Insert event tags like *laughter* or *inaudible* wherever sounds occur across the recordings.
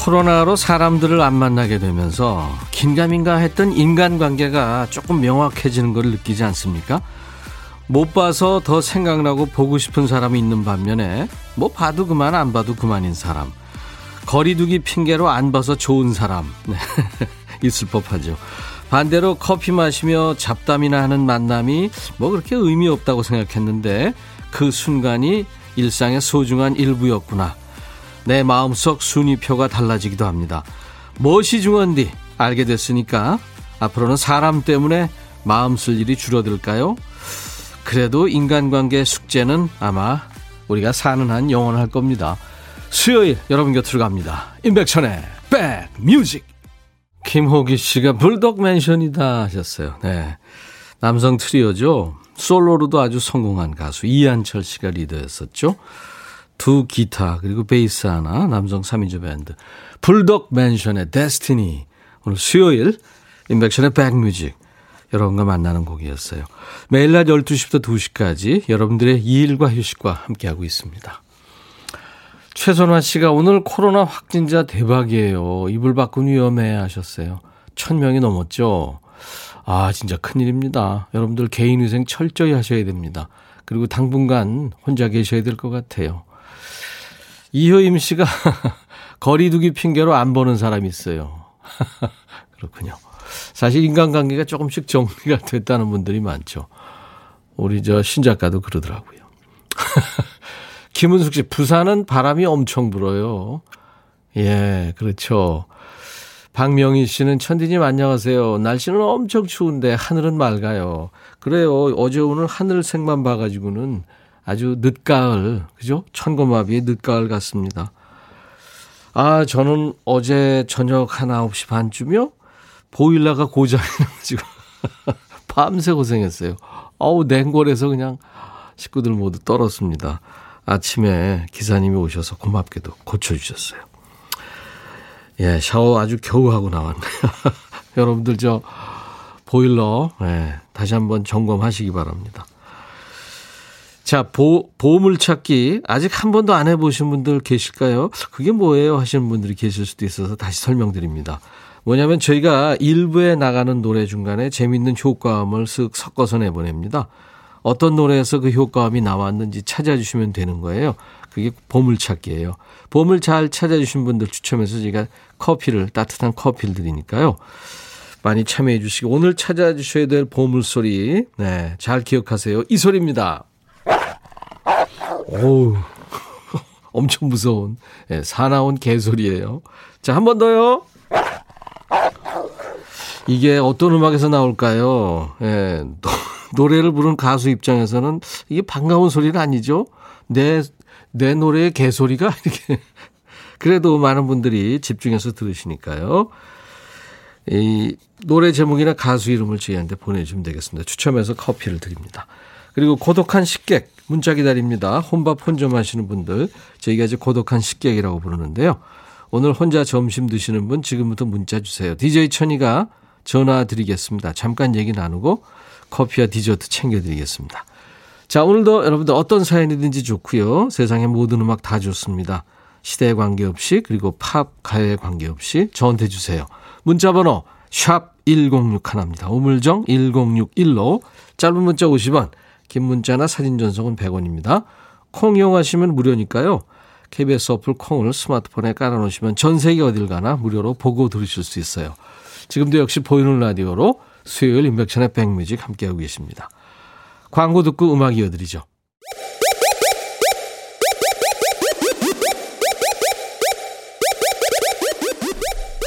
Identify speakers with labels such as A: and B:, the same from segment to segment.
A: 코로나로 사람들을 안 만나게 되면서 긴가민가 했던 인간관계가 조금 명확해지는 걸 느끼지 않습니까? 못 봐서 더 생각나고 보고 싶은 사람이 있는 반면에 뭐 봐도 그만 안 봐도 그만인 사람 거리두기 핑계로 안 봐서 좋은 사람 네. *laughs* 있을 법하죠 반대로 커피 마시며 잡담이나 하는 만남이 뭐 그렇게 의미 없다고 생각했는데 그 순간이 일상의 소중한 일부였구나 내 마음속 순위표가 달라지기도 합니다. 무엇이 중요한디 알게 됐으니까 앞으로는 사람 때문에 마음 쓸 일이 줄어들까요? 그래도 인간관계 숙제는 아마 우리가 사는 한 영원할 겁니다. 수요일 여러분 곁으로 갑니다. 임백천의 백뮤직 김호기 씨가 불독 맨션이다 하셨어요. 네. 남성 트리오죠. 솔로로도 아주 성공한 가수 이한철 씨가 리더였었죠. 두 기타 그리고 베이스 하나 남성 3인조 밴드 불독 맨션의 데스티니 오늘 수요일 인백션의 백뮤직 여러분과 만나는 곡이었어요. 매일 낮 12시부터 2시까지 여러분들의 일과 휴식과 함께하고 있습니다. 최선화 씨가 오늘 코로나 확진자 대박이에요. 이불 밖은 위험해 하셨어요. 1000명이 넘었죠. 아, 진짜 큰일입니다. 여러분들 개인위생 철저히 하셔야 됩니다. 그리고 당분간 혼자 계셔야 될 것 같아요. 이효임 씨가 *laughs* 거리두기 핑계로 안 보는 사람이 있어요. *laughs* 그렇군요. 사실 인간관계가 조금씩 정리가 됐다는 분들이 많죠. 우리 저 신작가도 그러더라고요. *laughs* 김은숙 씨, 부산은 바람이 엄청 불어요. 예, 그렇죠. 박명희 씨는 천디님 안녕하세요. 날씨는 엄청 추운데 하늘은 맑아요. 그래요. 어제 오늘 하늘 색만 봐가지고는 아주 늦가을, 그죠? 천고마비의 늦가을 같습니다. 아, 저는 어제 저녁 한 9시 반쯤이요? 보일러가 고장이 나가지고 *laughs* 밤새 고생했어요. 어우, 냉골에서 그냥 식구들 모두 떨었습니다. 아침에 기사님이 오셔서 고맙게도 고쳐주셨어요. 예, 샤워 아주 겨우 하고 나왔네요. *laughs* 여러분들 저 보일러, 예, 다시 한번 점검하시기 바랍니다. 자, 보, 보물 찾기 아직 한 번도 안 해보신 분들 계실까요? 그게 뭐예요? 하시는 분들이 계실 수도 있어서 다시 설명드립니다. 뭐냐면 저희가 일부에 나가는 노래 중간에 재밌는 효과음을 쓱 섞어서 내보냅니다. 어떤 노래에서 그 효과음이 나왔는지 찾아주시면 되는 거예요. 그게 보물찾기예요. 보물 잘 찾아주신 분들 추첨해서 제가 커피를 따뜻한 커피를 드리니까요. 많이 참여해 주시고 오늘 찾아주셔야 될 보물소리 네, 잘 기억하세요. 이 소리입니다. 오우, *laughs* 엄청 무서운 네, 사나운 개소리예요. 자, 한 번 더요. 이게 어떤 음악에서 나올까요? 예, 노래를 부른 가수 입장에서는 이게 반가운 소리는 아니죠? 내, 내 노래의 개소리가 *laughs* 이렇게. 그래도 많은 분들이 집중해서 들으시니까요. 이 노래 제목이나 가수 이름을 저희한테 보내주시면 되겠습니다. 추첨해서 커피를 드립니다. 그리고 고독한 식객 문자 기다립니다. 혼밥 혼점 하시는 분들 저희가 이제 고독한 식객이라고 부르는데요. 오늘 혼자 점심 드시는 분 지금부터 문자 주세요. DJ 천이가 전화 드리겠습니다. 잠깐 얘기 나누고 커피와 디저트 챙겨 드리겠습니다. 자, 오늘도 여러분들 어떤 사연이든지 좋고요. 세상의 모든 음악 다 좋습니다. 시대에 관계없이 그리고 팝, 가요에 관계없이 저한테 주세요. 문자 번호 샵 1061입니다. 우물정 1061로 짧은 문자 50원, 긴 문자나 사진 전송은 100원입니다. 콩 이용하시면 무료니까요. KBS 어플 콩을 스마트폰에 깔아놓으시면 전 세계 어딜 가나 무료로 보고 들으실 수 있어요. 지금도 역시 보이는 라디오로 수요일 인백션의 백뮤직 함께하고 계십니다. 광고 듣고 음악 이어드리죠.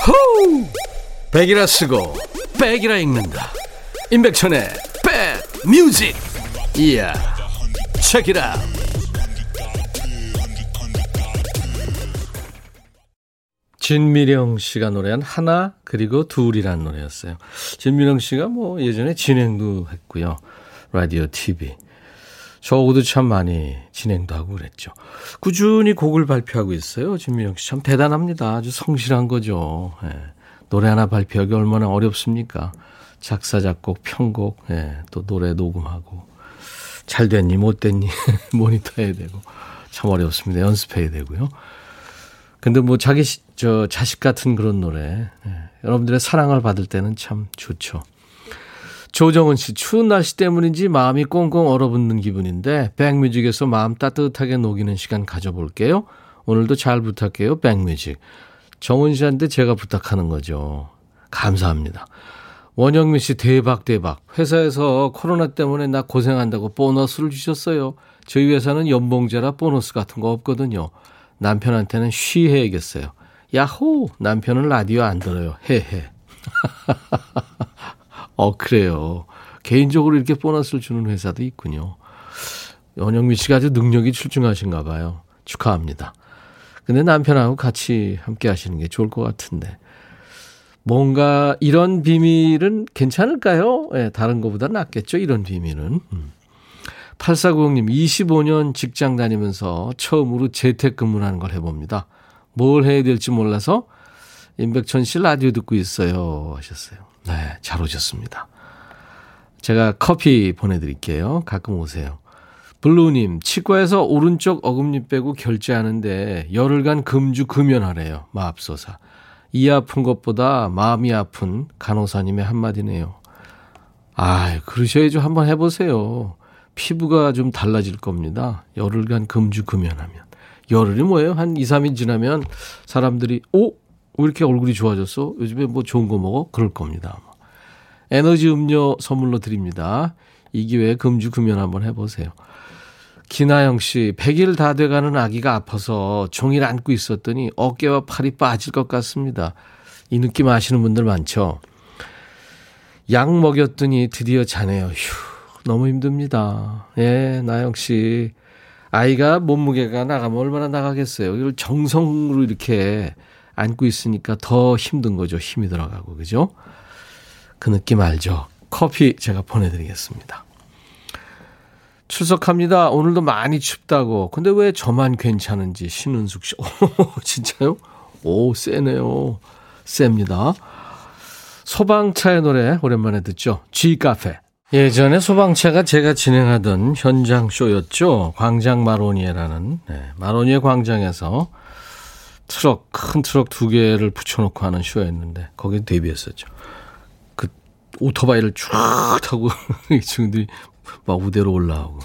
A: 호우! 백이라 쓰고 백이라 읽는다. 임백천의 백뮤직 이야 체키라 진미령 씨가 노래한 하나 그리고 둘이란 노래였어요. 진미령 씨가 뭐 예전에 진행도 했고요. 라디오, TV. 저하고도 참 많이 진행도 하고 그랬죠. 꾸준히 곡을 발표하고 있어요. 진미령 씨 참 대단합니다. 아주 성실한 거죠. 예. 노래 하나 발표하기 얼마나 어렵습니까? 작사, 작곡, 편곡, 예. 또 노래 녹음하고. 잘 됐니, 못 됐니, *laughs* 모니터 해야 되고. 참 어렵습니다. 연습해야 되고요. 근데 뭐 자기 저 자식 같은 그런 노래 예. 여러분들의 사랑을 받을 때는 참 좋죠. 조정은 씨 추운 날씨 때문인지 마음이 꽁꽁 얼어붙는 기분인데 백뮤직에서 마음 따뜻하게 녹이는 시간 가져볼게요. 오늘도 잘 부탁해요. 백뮤직. 정은 씨한테 제가 부탁하는 거죠. 감사합니다. 원영민 씨 대박 대박. 회사에서 코로나 때문에 나 고생한다고 보너스를 주셨어요. 저희 회사는 연봉제라 보너스 같은 거 없거든요. 남편한테는 쉬 해야겠어요. 야호! 남편은 라디오 안 들어요. 헤헤. *laughs* 어, 그래요. 개인적으로 이렇게 보너스를 주는 회사도 있군요. 원영미 씨가 아주 능력이 출중하신가 봐요. 축하합니다. 근데 남편하고 같이 함께 하시는 게 좋을 것 같은데. 뭔가 이런 비밀은 괜찮을까요? 예, 네, 다른 것보다 낫겠죠? 이런 비밀은. 음. 8490님, 25년 직장 다니면서 처음으로 재택근무를 하는 걸 해봅니다. 뭘 해야 될지 몰라서 임백천 씨 라디오 듣고 있어요. 하셨어요. 네, 잘 오셨습니다. 제가 커피 보내드릴게요. 가끔 오세요. 블루님, 치과에서 오른쪽 어금니 빼고 결제하는데 열흘간 금주 금연하래요. 마압소사. 이 아픈 것보다 마음이 아픈 간호사님의 한마디네요. 아, 그러셔야죠. 한번 해보세요. 피부가 좀 달라질 겁니다. 열흘간 금주 금연하면. 열흘이 뭐예요? 한 2, 3일 지나면 사람들이, 오! 왜 이렇게 얼굴이 좋아졌어? 요즘에 뭐 좋은 거 먹어? 그럴 겁니다. 에너지 음료 선물로 드립니다. 이 기회에 금주 금연 한번 해보세요. 김하영 씨, 100일 다 돼가는 아기가 아파서 종일 안고 있었더니 어깨와 팔이 빠질 것 같습니다. 이 느낌 아시는 분들 많죠? 약 먹였더니 드디어 자네요. 휴. 너무 힘듭니다. 예, 나영 씨. 아이가 몸무게가 나가면 얼마나 나가겠어요. 이걸 정성으로 이렇게 안고 있으니까 더 힘든 거죠. 힘이 들어가고, 그죠? 그 느낌 알죠? 커피 제가 보내드리겠습니다. 출석합니다. 오늘도 많이 춥다고. 근데 왜 저만 괜찮은지 신은숙 씨. *laughs* 오, 진짜요? 오, 세네요. 셉니다. 소방차의 노래 오랜만에 듣죠. G카페. 예전에 소방차가 제가 진행하던 현장 쇼였죠. 광장 마로니에라는 네, 마로니에 광장에서 트럭 큰 트럭 두 개를 붙여놓고 하는 쇼였는데 거기 데뷔했었죠. 그 오토바이를 쭉 타고 *laughs* 이 친구들이 막 우대로 올라오고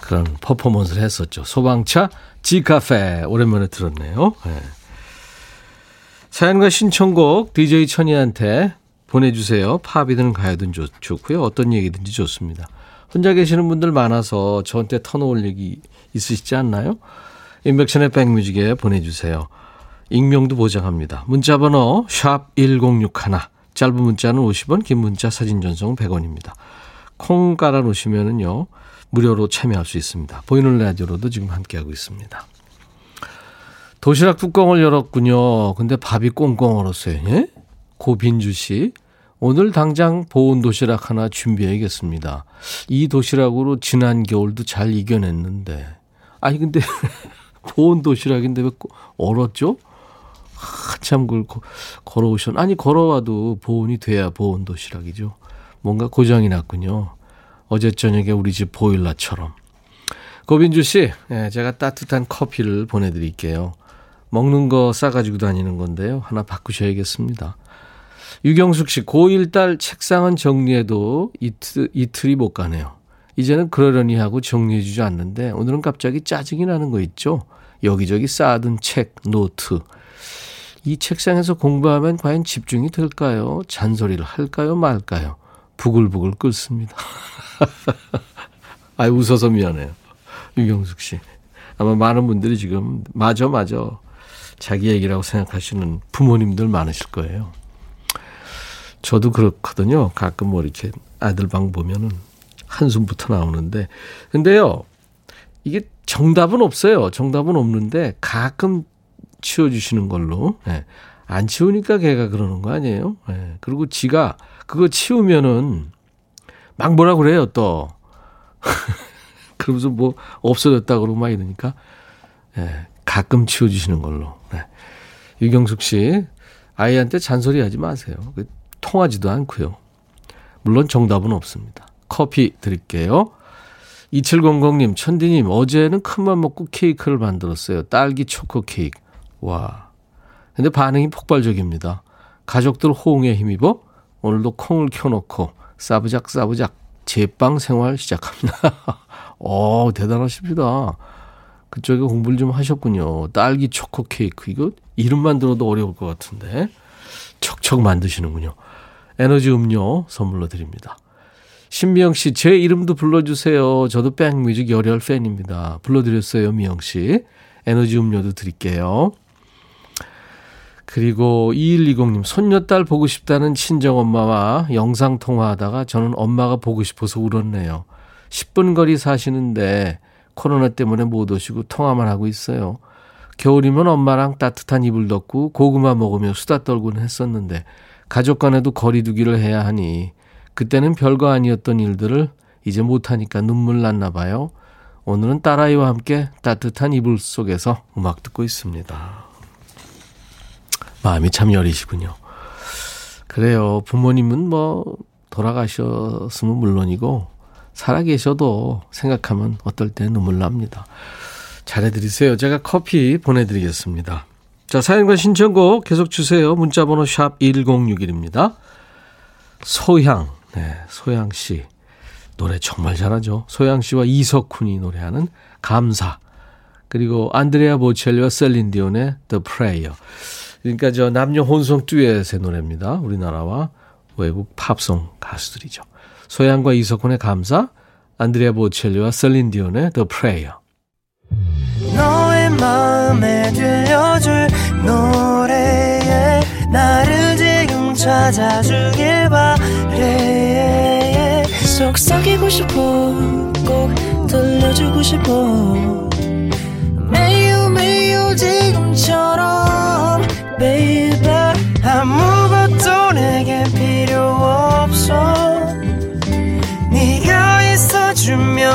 A: 그런 퍼포먼스를 했었죠. 소방차 지카페 오랜만에 들었네요. 네. 사연과 신청곡 DJ 천이한테 보내주세요. 팝이든 가요든 좋, 좋고요. 어떤 얘기든지 좋습니다. 혼자 계시는 분들 많아서 저한테 터놓을 얘기 있으시지 않나요? 인백션의 백뮤직에 보내주세요. 익명도 보장합니다. 문자번호 샵 1061, 짧은 문자는 50원, 긴 문자 사진 전송은 100원입니다. 콩 깔아놓으시면은요, 무료로 참여할 수 있습니다. 보이는 라디오로도 지금 함께하고 있습니다. 도시락 뚜껑을 열었군요. 근데 밥이 꽁꽁 얼었어요. 예? 고빈주 씨. 오늘 당장 보온 도시락 하나 준비해야겠습니다. 이 도시락으로 지난 겨울도 잘 이겨냈는데. 아니, 근데 *laughs* 보온 도시락인데 왜 얼었죠? 한참 그 걸어오셨, 아니, 걸어와도 보온이 돼야 보온 도시락이죠. 뭔가 고장이 났군요. 어제 저녁에 우리 집 보일러처럼. 고빈주 씨, 예, 제가 따뜻한 커피를 보내드릴게요. 먹는 거 싸가지고 다니는 건데요. 하나 바꾸셔야겠습니다. 유경숙 씨, 고1 딸 책상은 정리해도 이틀, 이틀이 못 가네요. 이제는 그러려니 하고 정리해주지 않는데 오늘은 갑자기 짜증이 나는 거 있죠? 여기저기 쌓아둔 책, 노트. 이 책상에서 공부하면 과연 집중이 될까요? 잔소리를 할까요? 말까요? 부글부글 끓습니다. *laughs* 아 웃어서 미안해요. 유경숙 씨. 아마 많은 분들이 지금, 맞아, 맞아. 자기 얘기라고 생각하시는 부모님들 많으실 거예요. 저도 그렇거든요. 가끔 뭐 이렇게 아들 방 보면은 한숨부터 나오는데. 근데요, 이게 정답은 없어요. 정답은 없는데 가끔 치워주시는 걸로. 네. 안 치우니까 걔가 그러는 거 아니에요? 네. 그리고 지가 그거 치우면은 막 뭐라 그래요, 또. *laughs* 그러면서 뭐 없어졌다 그러고 막 이러니까. 네. 가끔 치워주시는 걸로. 네. 유경숙 씨, 아이한테 잔소리 하지 마세요. 그 통하지도 않고요. 물론 정답은 없습니다. 커피 드릴게요. 2700님, 천디님, 어제는 큰맘 먹고 케이크를 만들었어요. 딸기 초코 케이크. 와. 근데 반응이 폭발적입니다. 가족들 호응에 힘입어 오늘도 콩을 켜놓고 싸부작 싸부작 제빵 생활 시작합니다. *laughs* 어, 대단하십니다. 그쪽에 공부를 좀 하셨군요. 딸기 초코 케이크. 이거 이름만 들어도 어려울 것 같은데. 척척 만드시는군요. 에너지 음료 선물로 드립니다. 신미영 씨, 제 이름도 불러주세요. 저도 백뮤직 열혈 팬입니다. 불러드렸어요, 미영 씨. 에너지 음료도 드릴게요. 그리고 2120님, 손녀딸 보고 싶다는 친정엄마와 영상통화하다가 저는 엄마가 보고 싶어서 울었네요. 10분 거리 사시는데 코로나 때문에 못 오시고 통화만 하고 있어요. 겨울이면 엄마랑 따뜻한 이불 덮고 고구마 먹으며 수다 떨곤 했었는데 가족 간에도 거리두기를 해야 하니 그때는 별거 아니었던 일들을 이제 못하니까 눈물 났나 봐요. 오늘은 딸아이와 함께 따뜻한 이불 속에서 음악 듣고 있습니다. 마음이 참 여리시군요. 그래요. 부모님은 뭐 돌아가셨으면 물론이고 살아계셔도 생각하면 어떨 때 눈물 납니다. 잘해드리세요. 제가 커피 보내드리겠습니다. 자, 사연과 신청곡 계속 주세요. 문자번호 샵 1061입니다. 소향, 네, 소양 씨. 노래 정말 잘하죠. 소양 씨와 이석훈이 노래하는 감사. 그리고 안드레아 보첼리와 셀린디온의 The Prayer. 그러니까 저 남녀 혼성 듀엣의 노래입니다. 우리나라와 외국 팝송 가수들이죠. 소양과 이석훈의 감사, 안드레아 보첼리와 셀린 디온의 The Prayer. 너의 마음에 들려줄 노래에 나를 지금 찾아주길 바래 속삭이고 싶어 꼭 들려주고 싶어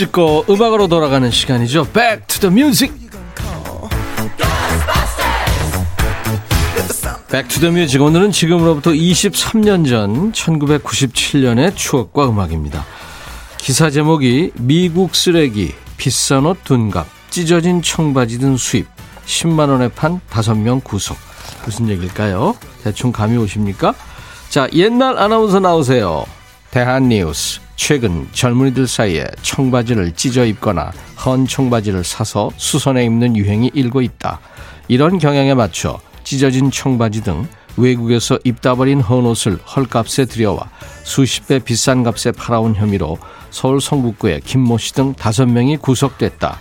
A: 찍고 음악으로 돌아가는 시간이죠. Back to the music. Music. 오늘은 지금으로부터 23년 전 1997년의 추억과 음악입니다. 기사 제목이 미국 쓰레기, 비싼 옷 둔갑, 찢어진 청바지 든 수입, 10만 원에 판 5명 구속. 무슨 얘기일까요? 대충 감이 오십니까? 자, 옛날 아나운서 나오세요. 대한뉴스. 최근 젊은이들 사이에 청바지를 찢어 입거나 헌 청바지를 사서 수선해 입는 유행이 일고 있다. 이런 경향에 맞춰 찢어진 청바지 등 외국에서 입다 버린 헌 옷을 헐값에 들여와 수십 배 비싼 값에 팔아온 혐의로 서울 성북구의 김모 씨 등 다섯 명이 구속됐다.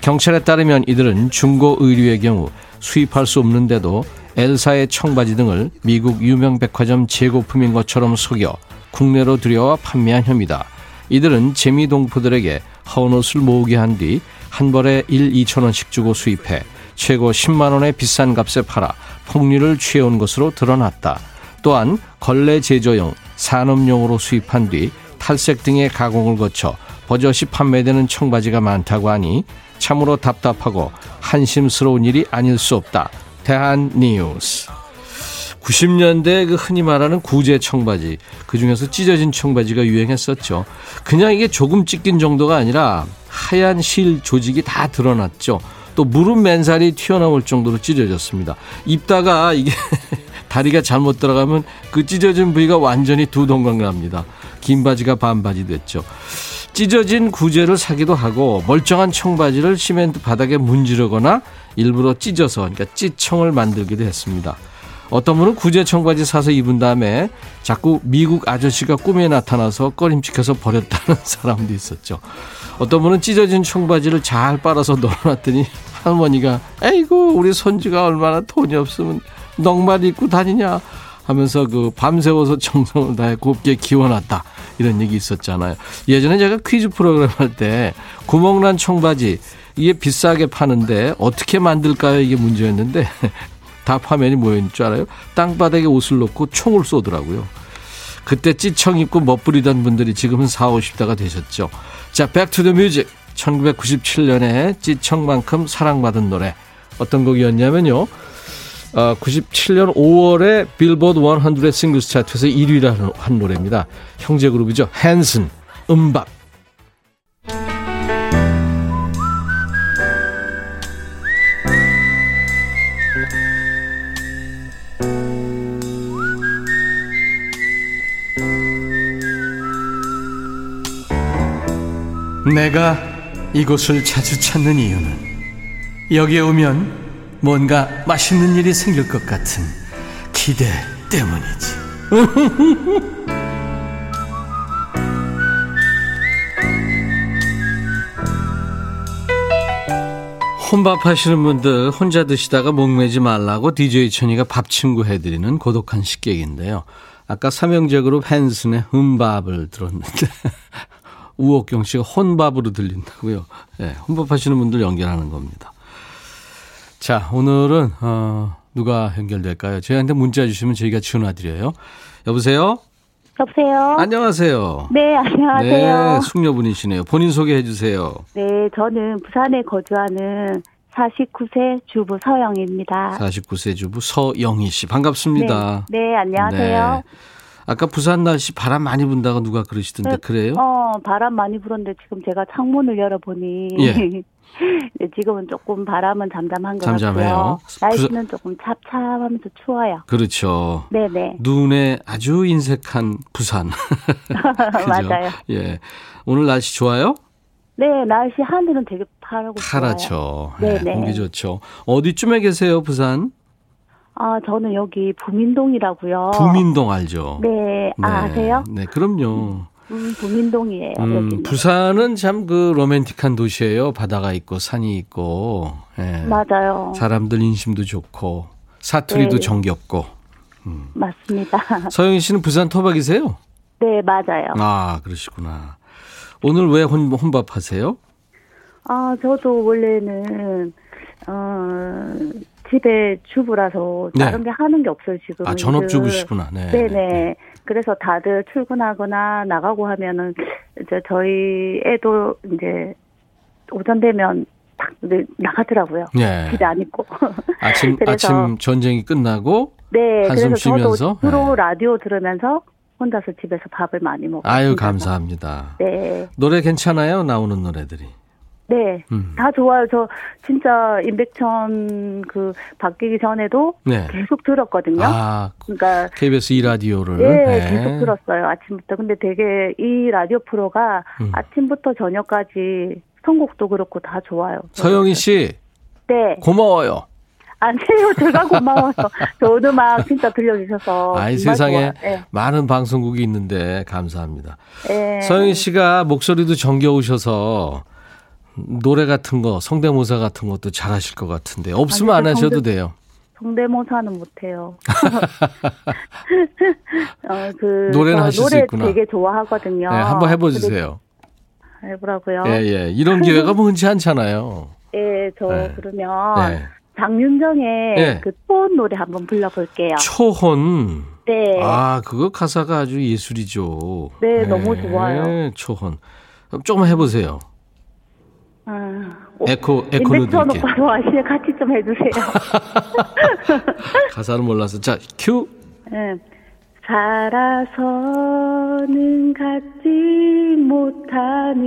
A: 경찰에 따르면 이들은 중고 의류의 경우 수입할 수 없는데도 엘사의 청바지 등을 미국 유명 백화점 재고품인 것처럼 속여 국내로 들여와 판매한 혐의다. 이들은 재미동포들에게 헌옷을 모으게 한 뒤 한 벌에 1, 2천 원씩 주고 수입해 최고 10만 원의 비싼 값에 팔아 폭리를 취해온 것으로 드러났다. 또한 걸레 제조용, 산업용으로 수입한 뒤 탈색 등의 가공을 거쳐 버젓이 판매되는 청바지가 많다고 하니 참으로 답답하고 한심스러운 일이 아닐 수 없다. 대한 뉴스. 90년대 그 흔히 말하는 구제 청바지 그 중에서 찢어진 청바지가 유행했었죠. 그냥 이게 조금 찢긴 정도가 아니라 하얀 실 조직이 다 드러났죠. 또 무릎 맨살이 튀어나올 정도로 찢어졌습니다. 입다가 이게 *laughs* 다리가 잘못 들어가면 그 찢어진 부위가 완전히 두 동강 납니다. 긴 바지가 반바지 됐죠. 찢어진 구제를 사기도 하고 멀쩡한 청바지를 시멘트 바닥에 문지르거나 일부러 찢어서 그러니까 찢청을 만들기도 했습니다. 어떤 분은 구제 청바지 사서 입은 다음에 자꾸 미국 아저씨가 꿈에 나타나서 꺼림칙해서 버렸다는 *laughs* 사람도 있었죠. 어떤 분은 찢어진 청바지를 잘 빨아서 넣어놨더니 할머니가 에이구 우리 손주가 얼마나 돈이 없으면 넉말 입고 다니냐 하면서 그 밤새워서 정성을 다해 곱게 기워놨다 이런 얘기 있었잖아요. 예전에 제가 퀴즈 프로그램 할 때 구멍난 청바지 이게 비싸게 파는데 어떻게 만들까요? 이게 문제였는데 답 화면이 뭐였는 줄 알아요? 땅바닥에 옷을 놓고 총을 쏘더라고요. 그때 찢청 입고 멋부리던 분들이 지금은 4, 50대가 되셨죠. 자, back to the music. 1997년에 찢청만큼 사랑받은 노래. 어떤 곡이었냐면요. 어, 97년 5월에 빌보드 100 singles 차트에서 1위를 한 노래입니다. 형제 그룹이죠. 핸슨, MMMBop. 내가 이곳을 자주 찾는 이유는 여기에 오면 뭔가 맛있는 일이 생길 것 같은 기대 때문이지. *laughs* 혼밥 하시는 분들 혼자 드시다가 목매지 말라고 DJ 천이가 밥 친구 해드리는 고독한 식객인데요. 아까 삼형제 그룹 헨슨의 흠밥을 들었는데 *laughs* 우옥경 씨가 혼밥으로 들린다고요. 네, 혼밥 하시는 분들 연결하는 겁니다. 자, 오늘은 어, 누가 연결될까요? 저희한테 문자 주시면 저희가 전화드려요. 여보세요?
B: 여보세요?
A: 안녕하세요.
B: 네, 안녕하세요.
A: 네, 숙녀분이시네요. 본인 소개해 주세요.
B: 네, 저는 부산에 거주하는 49세 주부 서영입니다.
A: 49세 주부 서영희 씨. 반갑습니다.
B: 네, 네 안녕하세요. 네.
A: 아까 부산 날씨 바람 많이 분다고 누가 그러시던데 네, 그래요?
B: 어, 바람 많이 불었는데 지금 제가 창문을 열어보니 예. *laughs* 네, 지금은 조금 바람은 잠잠한 것 잠잠해요. 같고요. 날씨는 부산... 조금 찹찹하면서 추워요.
A: 그렇죠. 네네. 눈에 아주 인색한 부산. *laughs*
B: 맞아요.
A: 예. 오늘 날씨 좋아요?
B: 네, 날씨 하늘은 되게 파랗고
A: 파랗죠. 네, 네. 공기 좋죠. 어디쯤에 계세요, 부산?
B: 아, 저는 여기 부민동이라고요.
A: 부민동 알죠?
B: 네, 네. 아, 아세요?
A: 네, 그럼요.
B: 음, 부민동이에요.
A: 음, 부산은 참 그 로맨틱한 도시예요. 바다가 있고 산이 있고.
B: 예. 맞아요.
A: 사람들 인심도 좋고 사투리도 네. 정겹고.
B: 음. 맞습니다. *laughs*
A: 서영희 씨는 부산 토박이세요?
B: 네, 맞아요.
A: 아, 그러시구나. 오늘 왜 혼, 혼밥하세요?
B: 아, 저도 원래는 어 집에 주부라서 네. 다른 게 하는 게 없어요 지금.
A: 아 전업주부시구나. 네.
B: 네 네. 그래서 다들 출근하거나 나가고 하면은 이제 저희 애도 이제 오전 되면 딱 나가더라고요. 네. 집에 안 있고. *laughs*
A: 아침 아침 전쟁이 끝나고 네. 한숨 쉬면서
B: 주로 네. 라디오 들으면서 혼자서 집에서 밥을 많이 먹고.
A: 아유 감사합니다. 네. 노래 괜찮아요 나오는 노래들이.
B: 네, 음. 다 좋아요. 저 진짜 임백천 그 바뀌기 전에도 네. 계속 들었거든요. 아,
A: 그러니까 KBS 이 라디오를
B: 네, 네, 계속 들었어요 아침부터. 근데 되게 이 라디오 프로가 음. 아침부터 저녁까지 선곡도 그렇고 다 좋아요.
A: 서영희 씨, 네, 고마워요.
B: 아니요, 제가 고마워요. 저도 막 진짜 들려주셔서.
A: 아이, 세상에 네. 많은 방송국이 있는데 감사합니다. 네. 서영희 씨가 목소리도 정겨우셔서 노래 같은 거, 성대모사 같은 것도 잘 하실 것 같은데 없으면 아니, 안 하셔도 성대, 돼요.
B: 성대모사는 못해요. *laughs*
A: 어, 그 노래는 하실
B: 노래
A: 수 있구나.
B: 되게 좋아하거든요. 네,
A: 한번 해보세요.
B: 해보라고요.
A: 예, 예. 이런 *laughs* 기회가 뭐 흔치 않잖아요.
B: 예, 저 네. 그러면 네. 장윤정의 네. 그 초혼 노래 한번 불러볼게요.
A: 초혼.
B: 네.
A: 아, 그거 가사가 아주 예술이죠.
B: 네, 너무 좋아요.
A: 초혼. 조금 해보세요. 아, 에코 에코 넣어드릴게
B: 오빠로 아시네 같이 좀 해주세요. *laughs*
A: 가사를 몰라서 자 큐.
B: 네. 살아서는 갖지 못하는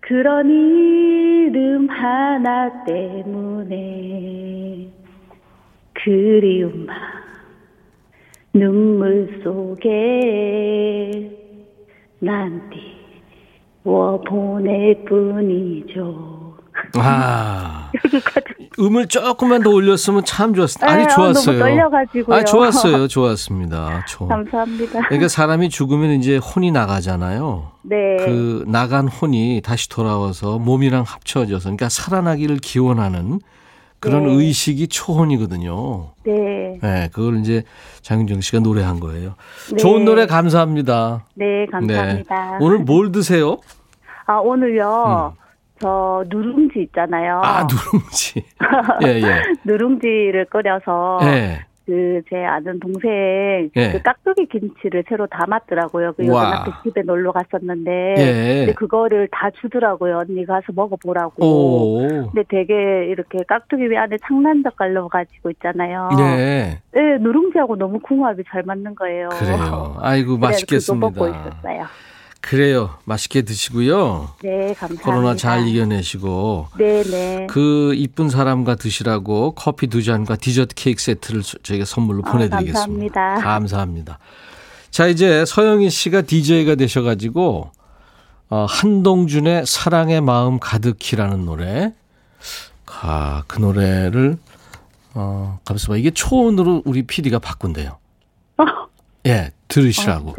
B: 그런 이름 하나 때문에 그리운 마 눈물 속에 난디 我 보낼 뿐이죠.
A: 아. *laughs* 음을 조금만 더 올렸으면 참 좋았을 텐데. 아니,
B: 네,
A: 좋았어요.
B: 너무 떨려가지고요.
A: 아, 좋았어요. 좋았습니다.
B: 조. 감사합니다.
A: 그러니까 사람이 죽으면 이제 혼이 나가잖아요.
B: 네.
A: 그 나간 혼이 다시 돌아와서 몸이랑 합쳐져서, 그러니까 살아나기를 기원하는 그런 네. 의식이 초혼이거든요.
B: 네.
A: 네, 그걸 이제 장윤정 씨가 노래한 거예요. 네. 좋은 노래 감사합니다.
B: 네, 감사합니다.
A: 네. 오늘 뭘 드세요?
B: 아, 오늘요. 음. 저 누룽지 있잖아요.
A: 아 누룽지. 예 예. *laughs*
B: 누룽지를 끓여서 예. 그 제 아는 동생 예. 그 깍두기 김치를 새로 담았더라고요. 그 요즘 앞에 집에 놀러 갔었는데 예. 근데 그거를 다 주더라고요. 언니 가서 먹어보라고. 오. 근데 되게 이렇게 깍두기 위 안에 창난젓 갈로 가지고 있잖아요.
A: 네.
B: 네, 누룽지하고 너무 궁합이 잘 맞는 거예요.
A: 그래요. 아이고 맛있겠습니다.
B: 먹고 있었어요.
A: 그래요. 맛있게 드시고요.
B: 네, 감사합니다.
A: 코로나 잘 이겨내시고.
B: 네, 네.
A: 그 이쁜 사람과 드시라고 커피 두 잔과 디저트 케이크 세트를 저희가 선물로 아, 보내드리겠습니다.
B: 감사합니다.
A: 감사합니다. 자, 이제 서영희 씨가 DJ가 되셔가지고, 어, 한동준의 사랑의 마음 가득히라는 노래. 아, 그 노래를, 어, 가만있어 봐. 이게 초원으로 우리 PD가 바꾼대요. 어? 예, 들으시라고.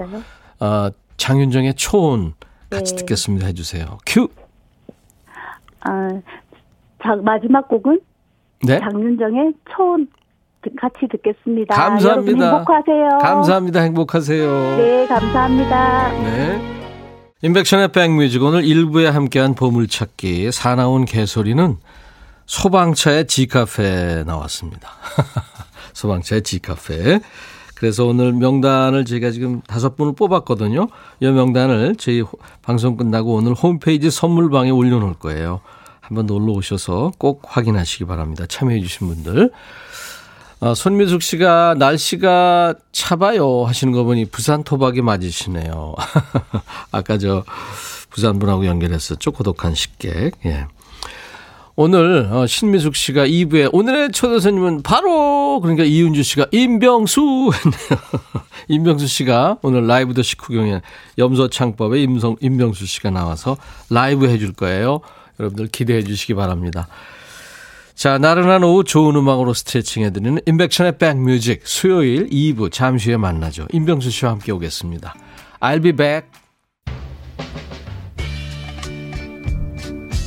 A: 어, 어 장윤정의 초온 같이 네. 듣겠습니다. 해주세요. 큐.
B: 아, 자, 마지막 곡은 네? 장윤정의 초온 같이 듣겠습니다.
A: 감사합니다.
B: 행복하세요.
A: 감사합니다. 행복하세요.
B: 네, 감사합니다.
A: 네. 인백션의 백뮤직 오늘 1부에 함께한 보물찾기 사나운 개소리는 소방차의 지카페 나왔습니다. *laughs* 소방차의 지카페. 그래서 오늘 명단을 제가 지금 다섯 분을 뽑았거든요. 이 명단을 저희 방송 끝나고 오늘 홈페이지 선물방에 올려놓을 거예요. 한번 놀러 오셔서 꼭 확인하시기 바랍니다. 참여해 주신 분들. 아, 손미숙 씨가 날씨가 차봐요 하시는 거 보니 부산 토박이 맞으시네요. *laughs* 아까 저 부산 분하고 연결했었죠. 고독한 식객. 예. 오늘 어, 신미숙 씨가 2부에 오늘의 초대 손님은 바로 그러니까 이은주 씨가 임병수 *laughs* 임병수 씨가 오늘 라이브 더 식후경에 염소창법에 임성 임병수 씨가 나와서 라이브 해줄 거예요. 여러분들 기대해 주시기 바랍니다. 자, 나른한 오후 좋은 음악으로 스트레칭 해드리는 인백션의 백뮤직 수요일 2부 잠시 후에 만나죠. 임병수 씨와 함께 오겠습니다. I'll be back.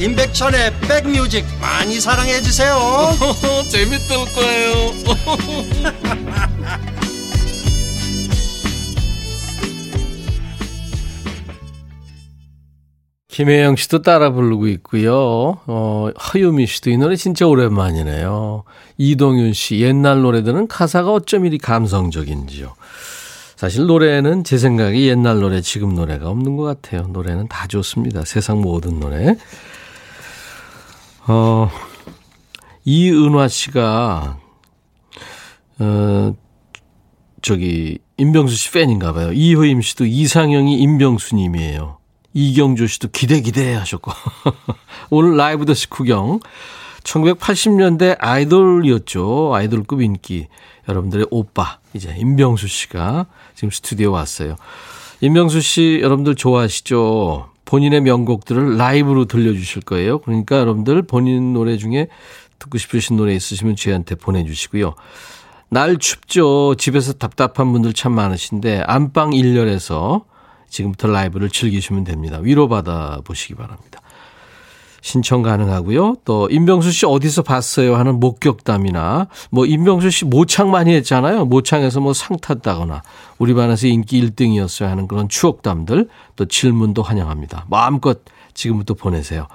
C: 임백천의 백뮤직 많이 사랑해 주세요. *laughs*
A: 재밌을 거예요. *laughs* 김혜영 씨도 따라 부르고 있고요. 어, 허유미 씨도 이 노래 진짜 오랜만이네요. 이동윤 씨, 옛날 노래들은 가사가 어쩜 이리 감성적인지요. 사실 노래는 제 생각에 옛날 노래, 지금 노래가 없는 것 같아요. 노래는 다 좋습니다. 세상 모든 노래. 어, 이은화 씨가, 어, 저기, 임병수 씨 팬인가 봐요. 이효임 씨도 이상형이 임병수님이에요. 이경조 씨도 기대 기대 하셨고. *laughs* 오늘 라이브 더 식후경. 1980년대 아이돌이었죠. 아이돌급 인기. 여러분들의 오빠. 이제 임병수 씨가 지금 스튜디오 왔어요. 임병수 씨 여러분들 좋아하시죠? 본인의 명곡들을 라이브로 들려주실 거예요. 그러니까 여러분들 본인 노래 중에 듣고 싶으신 노래 있으시면 저희한테 보내주시고요. 날 춥죠. 집에서 답답한 분들 참 많으신데 안방 1열에서 지금부터 라이브를 즐기시면 됩니다. 위로받아 보시기 바랍니다. 신청 가능하고요. 또 임병수 씨 어디서 봤어요 하는 목격담이나 뭐 임병수 씨 모창 많이 했잖아요. 모창에서 뭐 상 탔다거나 우리 반에서 인기 1등이었어요 하는 그런 추억담들 또 질문도 환영합니다. 마음껏 지금부터 보내세요.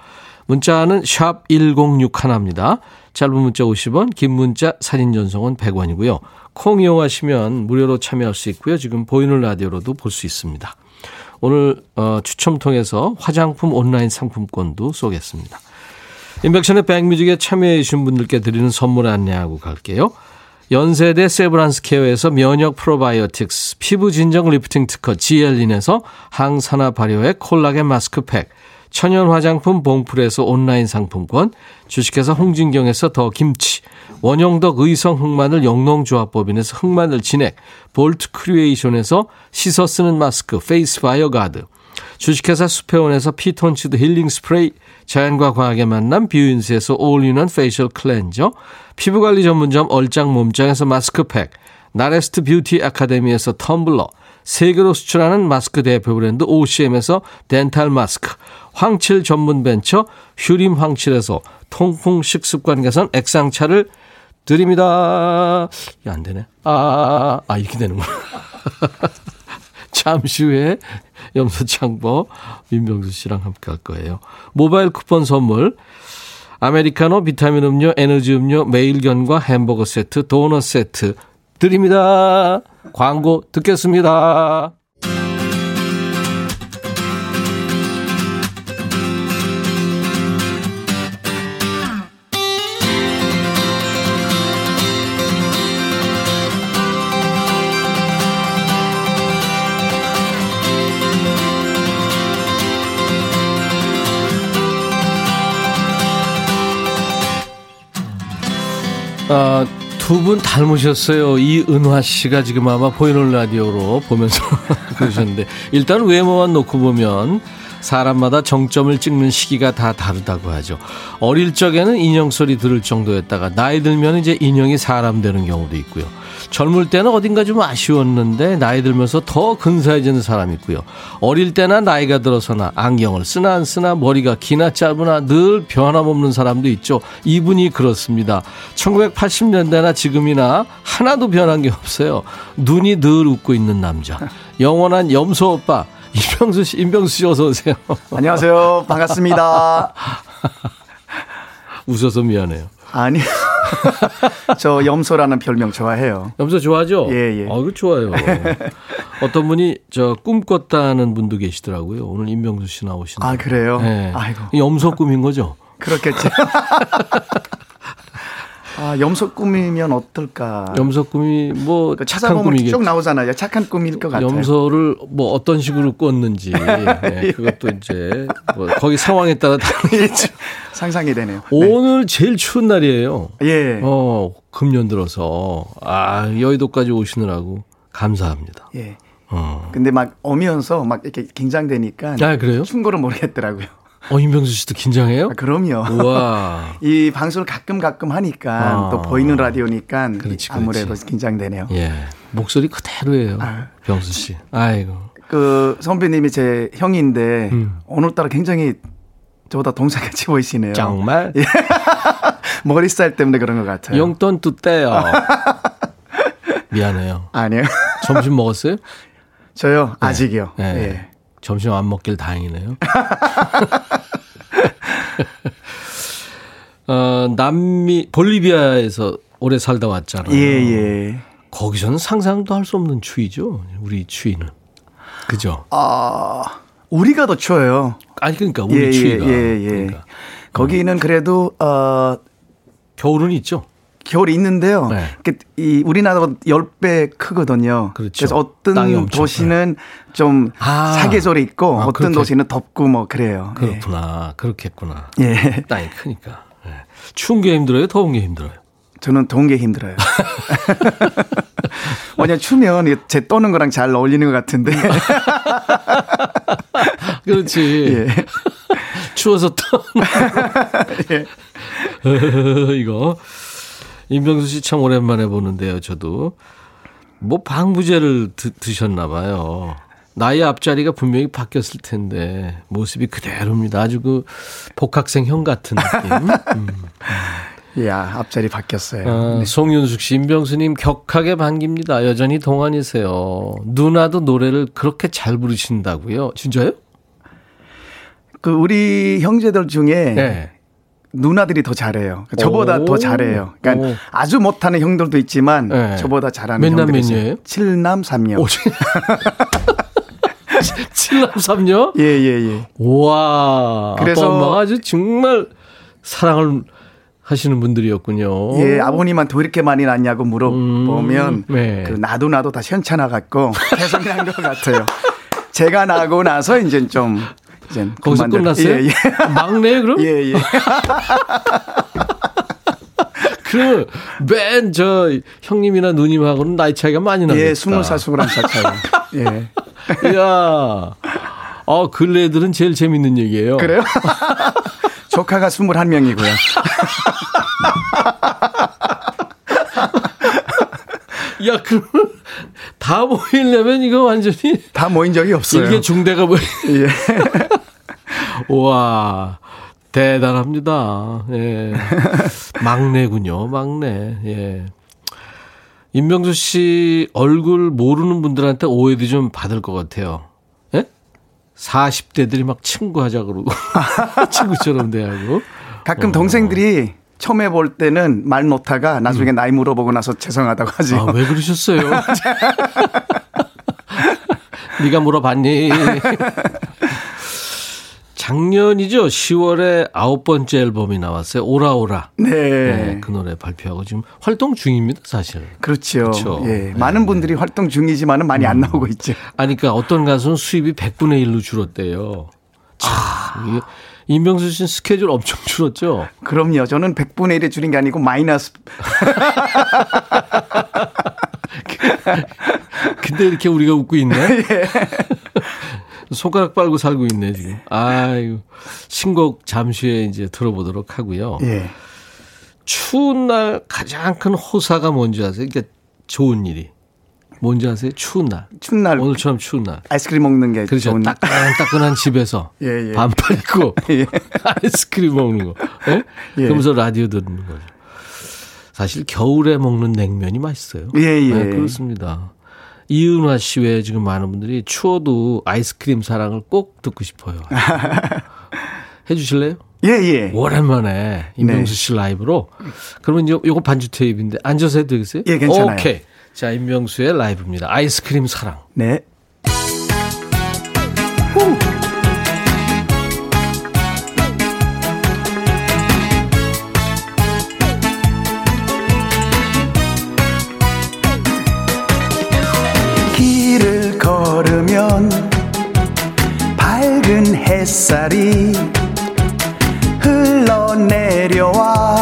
A: 문자는 샵 1061입니다. 짧은 문자 50원, 긴 문자 사진 전송은 100원이고요. 콩 이용하시면 무료로 참여할 수 있고요. 지금 보이는 라디오로도 볼 수 있습니다. 오늘 어, 추첨 통해서 화장품 온라인 상품권도 쏘겠습니다. 임백천의 back music에 참여해 주신 분들께 드리는 선물 안내하고 갈게요. 연세대 세브란스 케어에서 면역 프로바이오틱스, 피부 진정 리프팅 특허 지엘린에서 항산화 발효의 콜라겐 마스크팩, 천연 화장품 봉풀에서 온라인 상품권, 주식회사 홍진경에서 더 김치, 원형덕 의성 흑마늘 영농조합법인에서 흑마늘 진액, 볼트 크리에이션에서 씻어 쓰는 마스크 페이스 바이오 가드, 주식회사 수페온에서 피톤치드 힐링 스프레이, 자연과 과학의 만남 뷰인스에서 all-in-one facial cleanser, 피부관리 전문점 얼짱 몸짱에서 마스크팩, 나레스트 뷰티 아카데미에서 텀블러, 세계로 수출하는 마스크 대표 브랜드 OCM에서 덴탈 마스크, 황칠 전문 벤처 휴림 황칠에서 통풍 식습관 개선 액상차를 드립니다. 이게 안 되네. 아, 아, 아 이렇게 되는구나. *laughs* 잠시 후에 염소창보 민병수 씨랑 함께 할 거예요. 모바일 쿠폰 선물 아메리카노 비타민 음료 에너지 음료 매일견과 햄버거 세트 도넛 세트 드립니다. 광고 듣겠습니다. 아, 두 분 닮으셨어요. 이은화 씨가 지금 아마 보이는 라디오로 보면서 *laughs* 그러셨는데 일단 외모만 놓고 보면 사람마다 정점을 찍는 시기가 다 다르다고 하죠. 어릴 적에는 인형 소리 들을 정도였다가 나이 들면 이제 인형이 사람 되는 경우도 있고요. 젊을 때는 어딘가 좀 아쉬웠는데 나이 들면서 더 근사해지는 사람이 있고요. 어릴 때나 나이가 들어서나 안경을 쓰나 안 쓰나 머리가 기나 짧으나 늘 변함없는 사람도 있죠. 이분이 그렇습니다. 1980년대나 지금이나 하나도 변한 게 없어요. 눈이 늘 웃고 있는 남자. 영원한 염소 오빠. 임병수 씨, 임병수 씨 어서 오세요.
D: 안녕하세요. 반갑습니다. *laughs*
A: 웃어서 미안해요.
D: 아니. *laughs* 저 염소라는 별명 좋아해요.
A: 염소 좋아하죠?
D: 예, 예.
A: 아, 그 좋아요. *laughs* 어떤 분이 저 꿈꿨다는 분도 계시더라고요. 오늘 임병수 씨 나오시는.
D: 아, 그래요?
A: 네. 아이고. 염소 꿈인 거죠?
D: 그렇겠지. *laughs* 아, 염소 꿈이면 어떨까?
A: 염소 꿈이 뭐그 착한 꿈이겠죠.
D: 쭉 나오잖아요. 착한 꿈일 것 같아요.
A: 염소를 뭐 어떤 식으로 꿨는지 네, *laughs* 그것도 이제 뭐 거기 상황에 따라 다르겠죠. *laughs*
D: 상상이 되네요.
A: 오늘 네. 제일 추운 날이에요.
D: 예.
A: 어, 금년 들어서 아, 여의도까지 오시느라고 감사합니다.
D: 예. 어. 근데 막 오면서 막 이렇게 긴장되니까
A: 아, 그래요?
D: 춘 거를 모르겠더라고요.
A: 어, 임병수 씨도 긴장해요?
D: 아, 그럼요.
A: 와. *laughs*
D: 이 방송을 가끔 가끔 하니까 아. 또 보이는 라디오니까 그렇지, 그렇지. 아무래도 긴장되네요.
A: 예. 목소리 그대로예요. 아. 병수 씨. 아이고.
D: 그 선배님이 제 형인데 음. 오늘따라 굉장히 저보다 동생같이 보이시네요.
A: 정말? *laughs* 예.
D: 머리 스타일 때문에 그런 것 같아요.
A: 용돈 뚜떼요. *laughs* 미안해요.
D: 아니요.
A: 점심 먹었어요?
D: 저요? 네. 아직이요. 네.
A: 예. 점심 안 먹길 다행이네요. *laughs* 어, 남미 볼리비아에서 오래 살다 왔잖아요.
D: 예, 예.
A: 거기서는 상상도 할 수 없는 추위죠. 우리 추위는. 그죠?
D: 아, 우리가 더 추워요.
A: 아니 그러니까 우리 예, 추위가.
D: 예, 예. 그러니까. 거기는 그래도 어
A: 겨울은 있죠.
D: 겨울이 있는데요. 네. 이 우리나라보다 10배 크거든요.
A: 그렇죠.
D: 그래서 어떤 도시는 네. 좀 아. 사계절이 있고 아, 어떤 그렇게. 도시는 덥고 뭐 그래요.
A: 그렇구나. 예. 그렇겠구나.
D: 예.
A: 땅이 크니까. 네. 추운 게 힘들어요? 더운 게 힘들어요?
D: 저는 더운 게 힘들어요. *laughs* 왜냐 추면 제 떠는 거랑 잘 어울리는 것 같은데. *laughs*
A: 그렇지. 예. 추워서 떠. *laughs* 예. 이거 임병수 씨 참 오랜만에 보는데요, 저도. 뭐 방부제를 드, 드셨나 봐요. 나이 앞자리가 분명히 바뀌었을 텐데 모습이 그대로입니다. 아주 그 복학생 형 같은 느낌. *laughs* 음.
D: 야 앞자리 바뀌었어요.
A: 아, 네. 송윤숙 씨, 임병수님 격하게 반깁니다. 여전히 동안이세요. 누나도 노래를 그렇게 잘 부르신다고요? 진짜요?
D: 그 우리 형제들 중에 네. 누나들이 더 잘해요. 저보다 더 잘해요. 그러니까 오. 아주 못하는 형들도 있지만 네. 저보다 잘하는
A: 몇남 몇녀예요?
D: 7남 3녀.
A: 7남삼녀?
D: 예, 예, 예.
A: 와. 그래서 아빠 엄마가 아주 정말 사랑을 하시는 분들이었군요.
D: 예, 아버님한테 왜 이렇게 많이 낳냐고 물어보면 음, 네. 그 나도 나도 다 현찮아 갖고 계속 난것 같아요. 제가 나고 나서 이제 좀 이제
A: 거기서 그만들... 끝났어요? 예, 예. *laughs* 막내 그럼?
D: 예, 예. *laughs*
A: 그, 맨, 저, 형님이나 누님하고는 나이 차이가 많이 나겠다.
D: 예, 스물 살, 스물한 살 차이. 예. *laughs*
A: 이야. 어, 근래들은 제일 재밌는 얘기예요.
D: 그래요? 조카가 21명이고요.
A: 야, 그러면 다 모이려면 이거 완전히.
D: 다 모인 적이 없어요.
A: 이게 중대가 뭐. 예. 와. 대단합니다. 예. *laughs* 막내군요, 막내. 예. 임명수 씨 얼굴 모르는 분들한테 오해도 좀 받을 것 같아요. 예? 40대들이 막 친구하자 그러고. *laughs* 친구처럼 대하고.
D: 가끔 어. 동생들이 처음에 볼 때는 말 놓다가 나중에 음. 나이 물어보고 나서 죄송하다고 하지.
A: 아, 왜 그러셨어요? *laughs* 네가 물어봤니? 작년이죠. 10월에 아홉 번째 앨범이 나왔어요. 오라오라.
D: 네. 네.
A: 그 노래 발표하고 지금 활동 중입니다, 사실.
D: 그렇죠. 그렇죠. 예. 네. 많은 분들이 활동 중이지만은 많이 음. 안 나오고 있죠.
A: 아니, 그러니까 어떤 가수는 수입이 100분의 1로 줄었대요. 참, 아. 임명수 씨는 스케줄 엄청 줄었죠?
D: 그럼요. 저는 100분의 1에 줄인 게 아니고 마이너스. *laughs*
A: 근데 이렇게 우리가 웃고 있네? *laughs* 예. 손가락 빨고 살고 있네, 지금. 아유. 신곡 잠시 후에 이제 들어보도록 하고요. 예. 추운 날 가장 큰 호사가 뭔지 아세요? 그러니까 좋은 일이. 뭔지 아세요? 추운 날.
D: 추운 날.
A: 오늘처럼 추운 날.
D: 아이스크림 먹는 게
A: 그렇죠. 좋은 따끈따끈한 집에서 *laughs* 예, 예. 반팔 입고 *laughs* 예. 아이스크림 먹는 거. 예? 예? 그러면서 라디오 듣는 거죠. 사실 겨울에 먹는 냉면이 맛있어요.
D: 예, 예. 네,
A: 그렇습니다. 이은화 씨 외에 지금 많은 분들이 추워도 아이스크림 사랑을 꼭 듣고 싶어요. *laughs* 해 주실래요?
D: 예, 예.
A: 오랜만에 임명수 네. 씨 라이브로. 그러면 요, 요거 반주 테이프인데 앉아서 해도 되겠어요?
D: 예, 괜찮아요.
A: 오케이. 자, 임명수의 라이브입니다. 아이스크림 사랑.
D: 네. 후. 햇살이 흘러내려와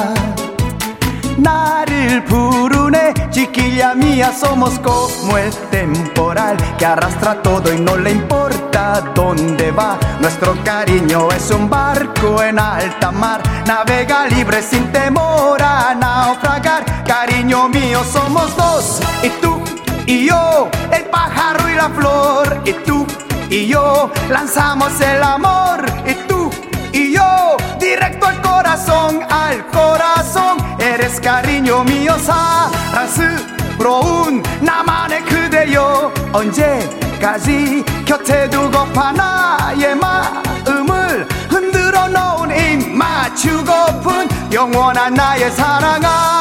D: 나를 부르네 chiquilla mía somos como el temporal que arrastra todo y no le importa dónde va nuestro cariño es un barco en alta mar navega libre sin temor a naufragar cariño mío somos dos y tú y yo, el pájaro y la flor, y tú y yo lanzamos el amor, y tú y yo directo al corazón, al corazón, eres cariño mío, 사랑스러운 나만의 그대여 언제까지 곁에 두고파 나의 마음을 흔들어 놓은 입 맞추고픈 영원한 나의 사랑아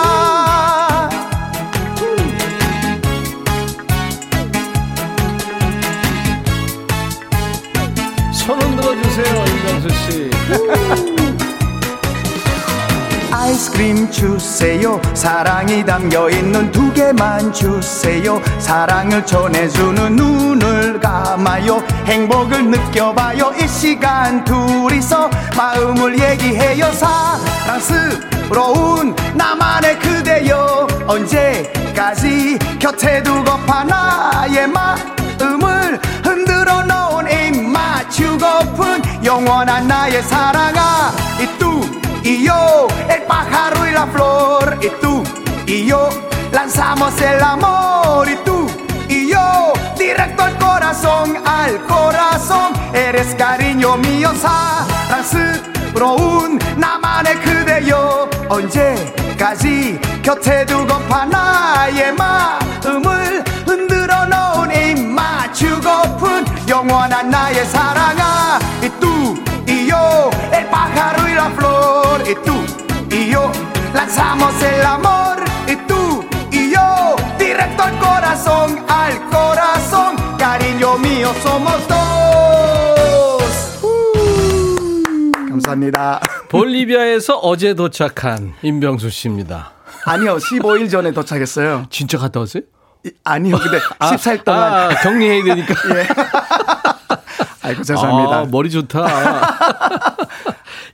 D: 아이스크림 주세요. 사랑이 담겨있는 두 개만 주세요. 사랑을 전해주는 눈을 감아요. 행복을 느껴봐요. 이 시간 둘이서 마음을 얘기해요. 사랑스러운 나만의 그대여. 언제까지 곁에 두고파 나의 마음을 흔들어 놓은 맞추고픈 영원한 나의 사랑아 yo el pájaro y la flor y tú y yo lanzamos el amor y tú y yo directo al corazón al corazón eres cariño mío 사랑스러운 나만의 그대여 언제까지 곁에 두고파 나의 마음을 흔들어 놓은 입 맞추고픈 영원한 나의 사랑아 y tú y yo el pájaro y la flor y tú lanzamos el amor y tú y yo, directo al corazón, al corazón, cariño mío, somos dos. Uh. 감사합니다.
A: 볼리비아에서 어제 도착한 *laughs* 임병수 씨입니다.
D: 아니요, 15일 전에 도착했어요.
A: 진짜 갔다 왔어요?
D: 아니요, 근데 *laughs* 아, 14일 동안
A: 아, 격리해야 되니까. *laughs* 예.
D: 아이고 죄송합니다. 아,
A: 머리 좋다.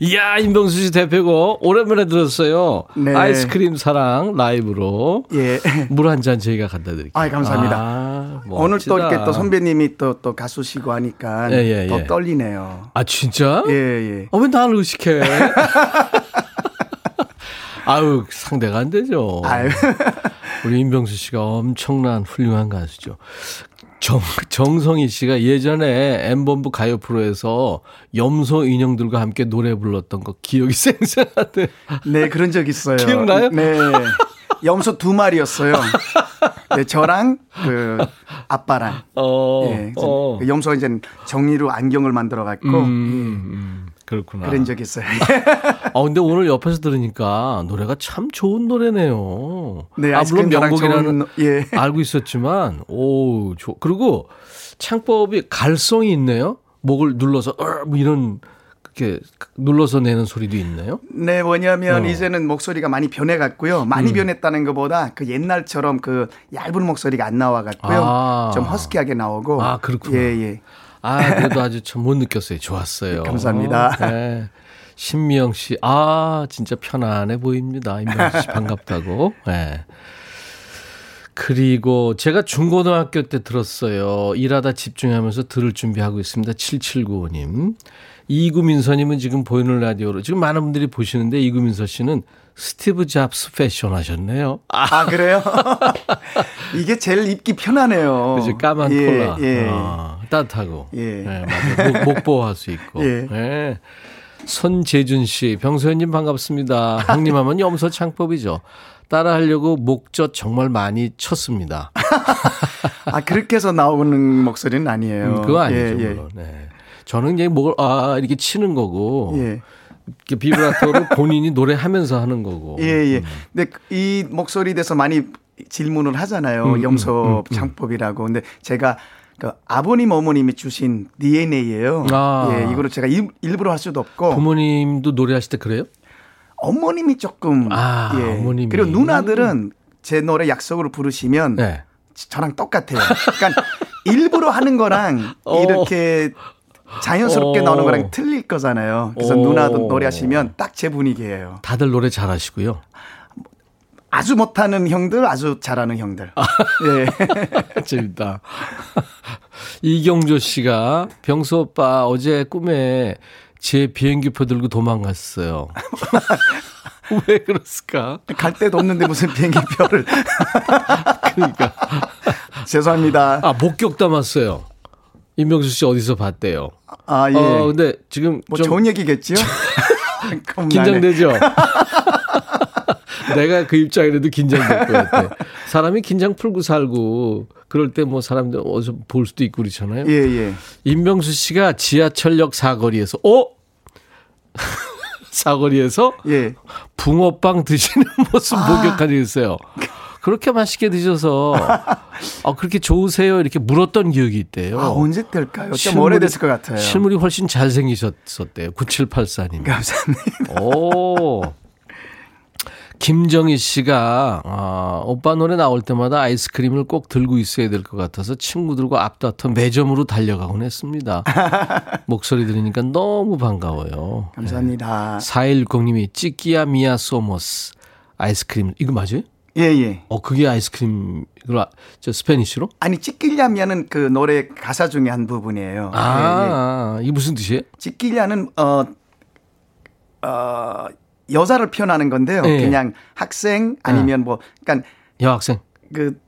A: 이야, 임병수 씨 대표고, 오랜만에 들었어요. 네. 아이스크림 사랑 라이브로. 예. 물 한 잔 저희가 갖다 드릴게요.
D: 아, 감사합니다. 아, 오늘 또 이렇게 또 선배님이 또, 또 가수시고 하니까 예, 예, 더 예. 떨리네요.
A: 아, 진짜?
D: 예, 예.
A: 어, 왜 나를 의식해? *laughs* 아유, 상대가 안 되죠. 아유. 우리 임병수 씨가 엄청난 훌륭한 가수죠. 정, 정성희 씨가 예전에 M본부 가요 프로에서 염소 인형들과 함께 노래 불렀던 거 기억이 *laughs* 생생하대.
D: 네, 그런 적 있어요.
A: 기억나요?
D: 네. 염소 두 마리였어요. 네, 저랑 그 아빠랑. 어, 네, 어. 그 염소가 이제 정리로 안경을 만들어 갖고 음, 음.
A: 그렇구나.
D: 그런 적 있어요. *laughs*
A: 아, 근데 오늘 옆에서 들으니까 노래가 참 좋은 노래네요.
D: 네, 아, 물론 명곡이라는
A: 예. 알고 있었지만, 오, 좋 그리고 창법이 갈성이 있네요. 목을 눌러서, 어, 뭐 이런, 그렇게 눌러서 내는 소리도 있나요?
D: 네, 뭐냐면 어. 이제는 목소리가 많이 변해갔고요. 많이 음. 변했다는 것보다 그 옛날처럼 그 얇은 목소리가 안 나와갔고요. 아. 좀 허스키하게 나오고.
A: 아, 그렇구나.
D: 예, 예.
A: 아, 그래도 아주 참 못 느꼈어요. 좋았어요.
D: 감사합니다.
A: 네. 신미영 씨, 아, 진짜 편안해 보입니다. 임명수 씨 반갑다고. 네. 그리고 제가 중고등학교 때 들었어요. 일하다 집중하면서 들을 준비하고 있습니다. 7795님. 이구민서님은 지금 보이는 라디오로 지금 많은 분들이 보시는데 이구민서 씨는 스티브 잡스 패션 하셨네요.
D: 아, 그래요? *laughs* 이게 제일 입기 편하네요.
A: 그죠 까만 예, 콜라. 예. 어, 따뜻하고. 예. 네, 맞아요. 목, 보호할 수 있고. 예. 네. 손재준 씨, 병소연님 반갑습니다. 형님 하면 염소 창법이죠. 따라 하려고 목젖 정말 많이 쳤습니다. *laughs*
D: 아, 그렇게 해서 나오는 목소리는 아니에요. 음,
A: 그거 아니죠. 예, 예. 네. 저는 이제 목을, 아, 이렇게 치는 거고. 예. 비브라토를 *laughs* 본인이 노래하면서 하는 거고.
D: 예, 예. 음. 근데 이 목소리에 대해서 많이 질문을 하잖아요. 음, 음 염소 음, 음, 창법이라고. 근데 제가 그 아버님 어머님이 주신 DNA예요. 아. 예, 이거를 제가 일, 일부러 할 수도 없고.
A: 부모님도 노래하실 때 그래요?
D: 어머님이 조금 아, 예. 어머님이. 그리고 누나들은 제 노래 약속으로 부르시면 네. 저랑 똑같아요. 그러니까 *laughs* 일부러 하는 거랑 어. 이렇게 자연스럽게 오. 어. 나오는 거랑 틀릴 거잖아요. 그래서 오. 누나도 노래하시면 딱 제 분위기예요.
A: 다들 노래 잘하시고요.
D: 아주 못하는 형들, 아주 잘하는 형들. 아.
A: 예. *laughs* 재밌다. 이경조 씨가 병수 오빠 어제 꿈에 제 비행기표 들고 도망갔어요. *laughs* 왜 그랬을까?
D: 갈 데도 없는데 무슨 비행기표를. *laughs* 그러니까. 죄송합니다.
A: 아, 목격 담았어요. 임명수 씨 어디서 봤대요?
D: 아, 예.
A: 어, 근데 지금
D: 뭐 좋은 얘기겠지요? *laughs*
A: 긴장되죠? *laughs* 내가 그 입장이라도 긴장될 것 같아. 사람이 긴장 풀고 살고 그럴 때 뭐 사람들 어디서 볼 수도 있고 그렇잖아요.
D: 예, 예.
A: 임명수 씨가 지하철역 사거리에서 어? *laughs* 사거리에서 예. 붕어빵 드시는 모습 아. 목격한 적이 있어요. 그렇게 맛있게 드셔서 *laughs* 아 그렇게 좋으세요 이렇게 물었던 기억이 있대요.
D: 아 언제 때일까요? 좀 오래됐을 것 같아요.
A: 실물이 훨씬 잘생기셨었대요. 9784님.
D: 감사합니다.
A: 오. 김정희 씨가 아, 오빠 노래 나올 때마다 아이스크림을 꼭 들고 있어야 될 것 같아서 친구들과 앞다퉈 매점으로 달려가곤 했습니다. *laughs* 목소리 들으니까 너무 반가워요.
D: 감사합니다.
A: 네. 4160님이 chiquilla mía somos 아이스크림 이거 맞아요?
D: 예, 예.
A: 어, 그게 아이스크림, 이걸, 저, Spanish로?
D: 아니, chiquilla면은 그 노래 가사 중에 한 부분이에요.
A: 아, 예, 예. 이게 무슨 뜻이에요?
D: chiquilla는, 어, 어, 여자를 표현하는 건데요. 예. 그냥 학생 아니면 아. 뭐, 그러니까.
A: 여학생.
D: 그,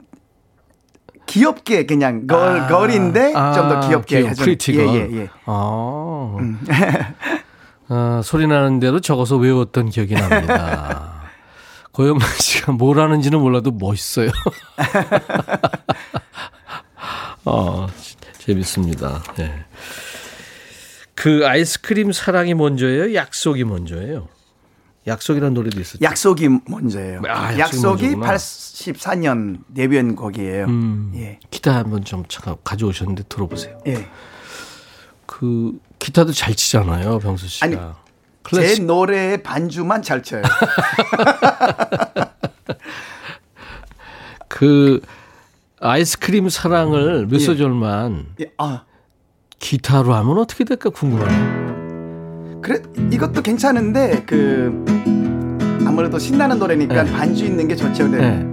D: 귀엽게 그냥 girl, 아. girl인데 아. 좀더 귀엽게
A: 해줘. pretty girl. 예, 예, 예. 아. 음. 어, *laughs* 소리 나는 대로 적어서 외웠던 기억이 납니다. *laughs* 고영란 씨가 뭘 하는지는 몰라도 멋있어요. *laughs* 어, 재밌습니다. 네. 그 아이스크림 사랑이 먼저예요? 약속이 먼저예요? 약속이라는 노래도 있었죠.
D: 약속이 먼저예요. 아, 약속이, 약속이 84년 데뷔한 곡이에요. 음,
A: 예. 기타 한번 좀 잠깐 가져오셨는데 들어보세요.
D: 예.
A: 그 기타도 잘 치잖아요, 병수 씨가. 아니,
D: 클래식. 제 노래의 반주만 잘 쳐요. *laughs*
A: 그 아이스크림 사랑을 몇 예. 소절만 예. 아. 기타로 하면 어떻게 될까 궁금하네요.
D: 그래 이것도 괜찮은데 그 아무래도 신나는 노래니까 네. 반주 있는 게 좋죠. 네.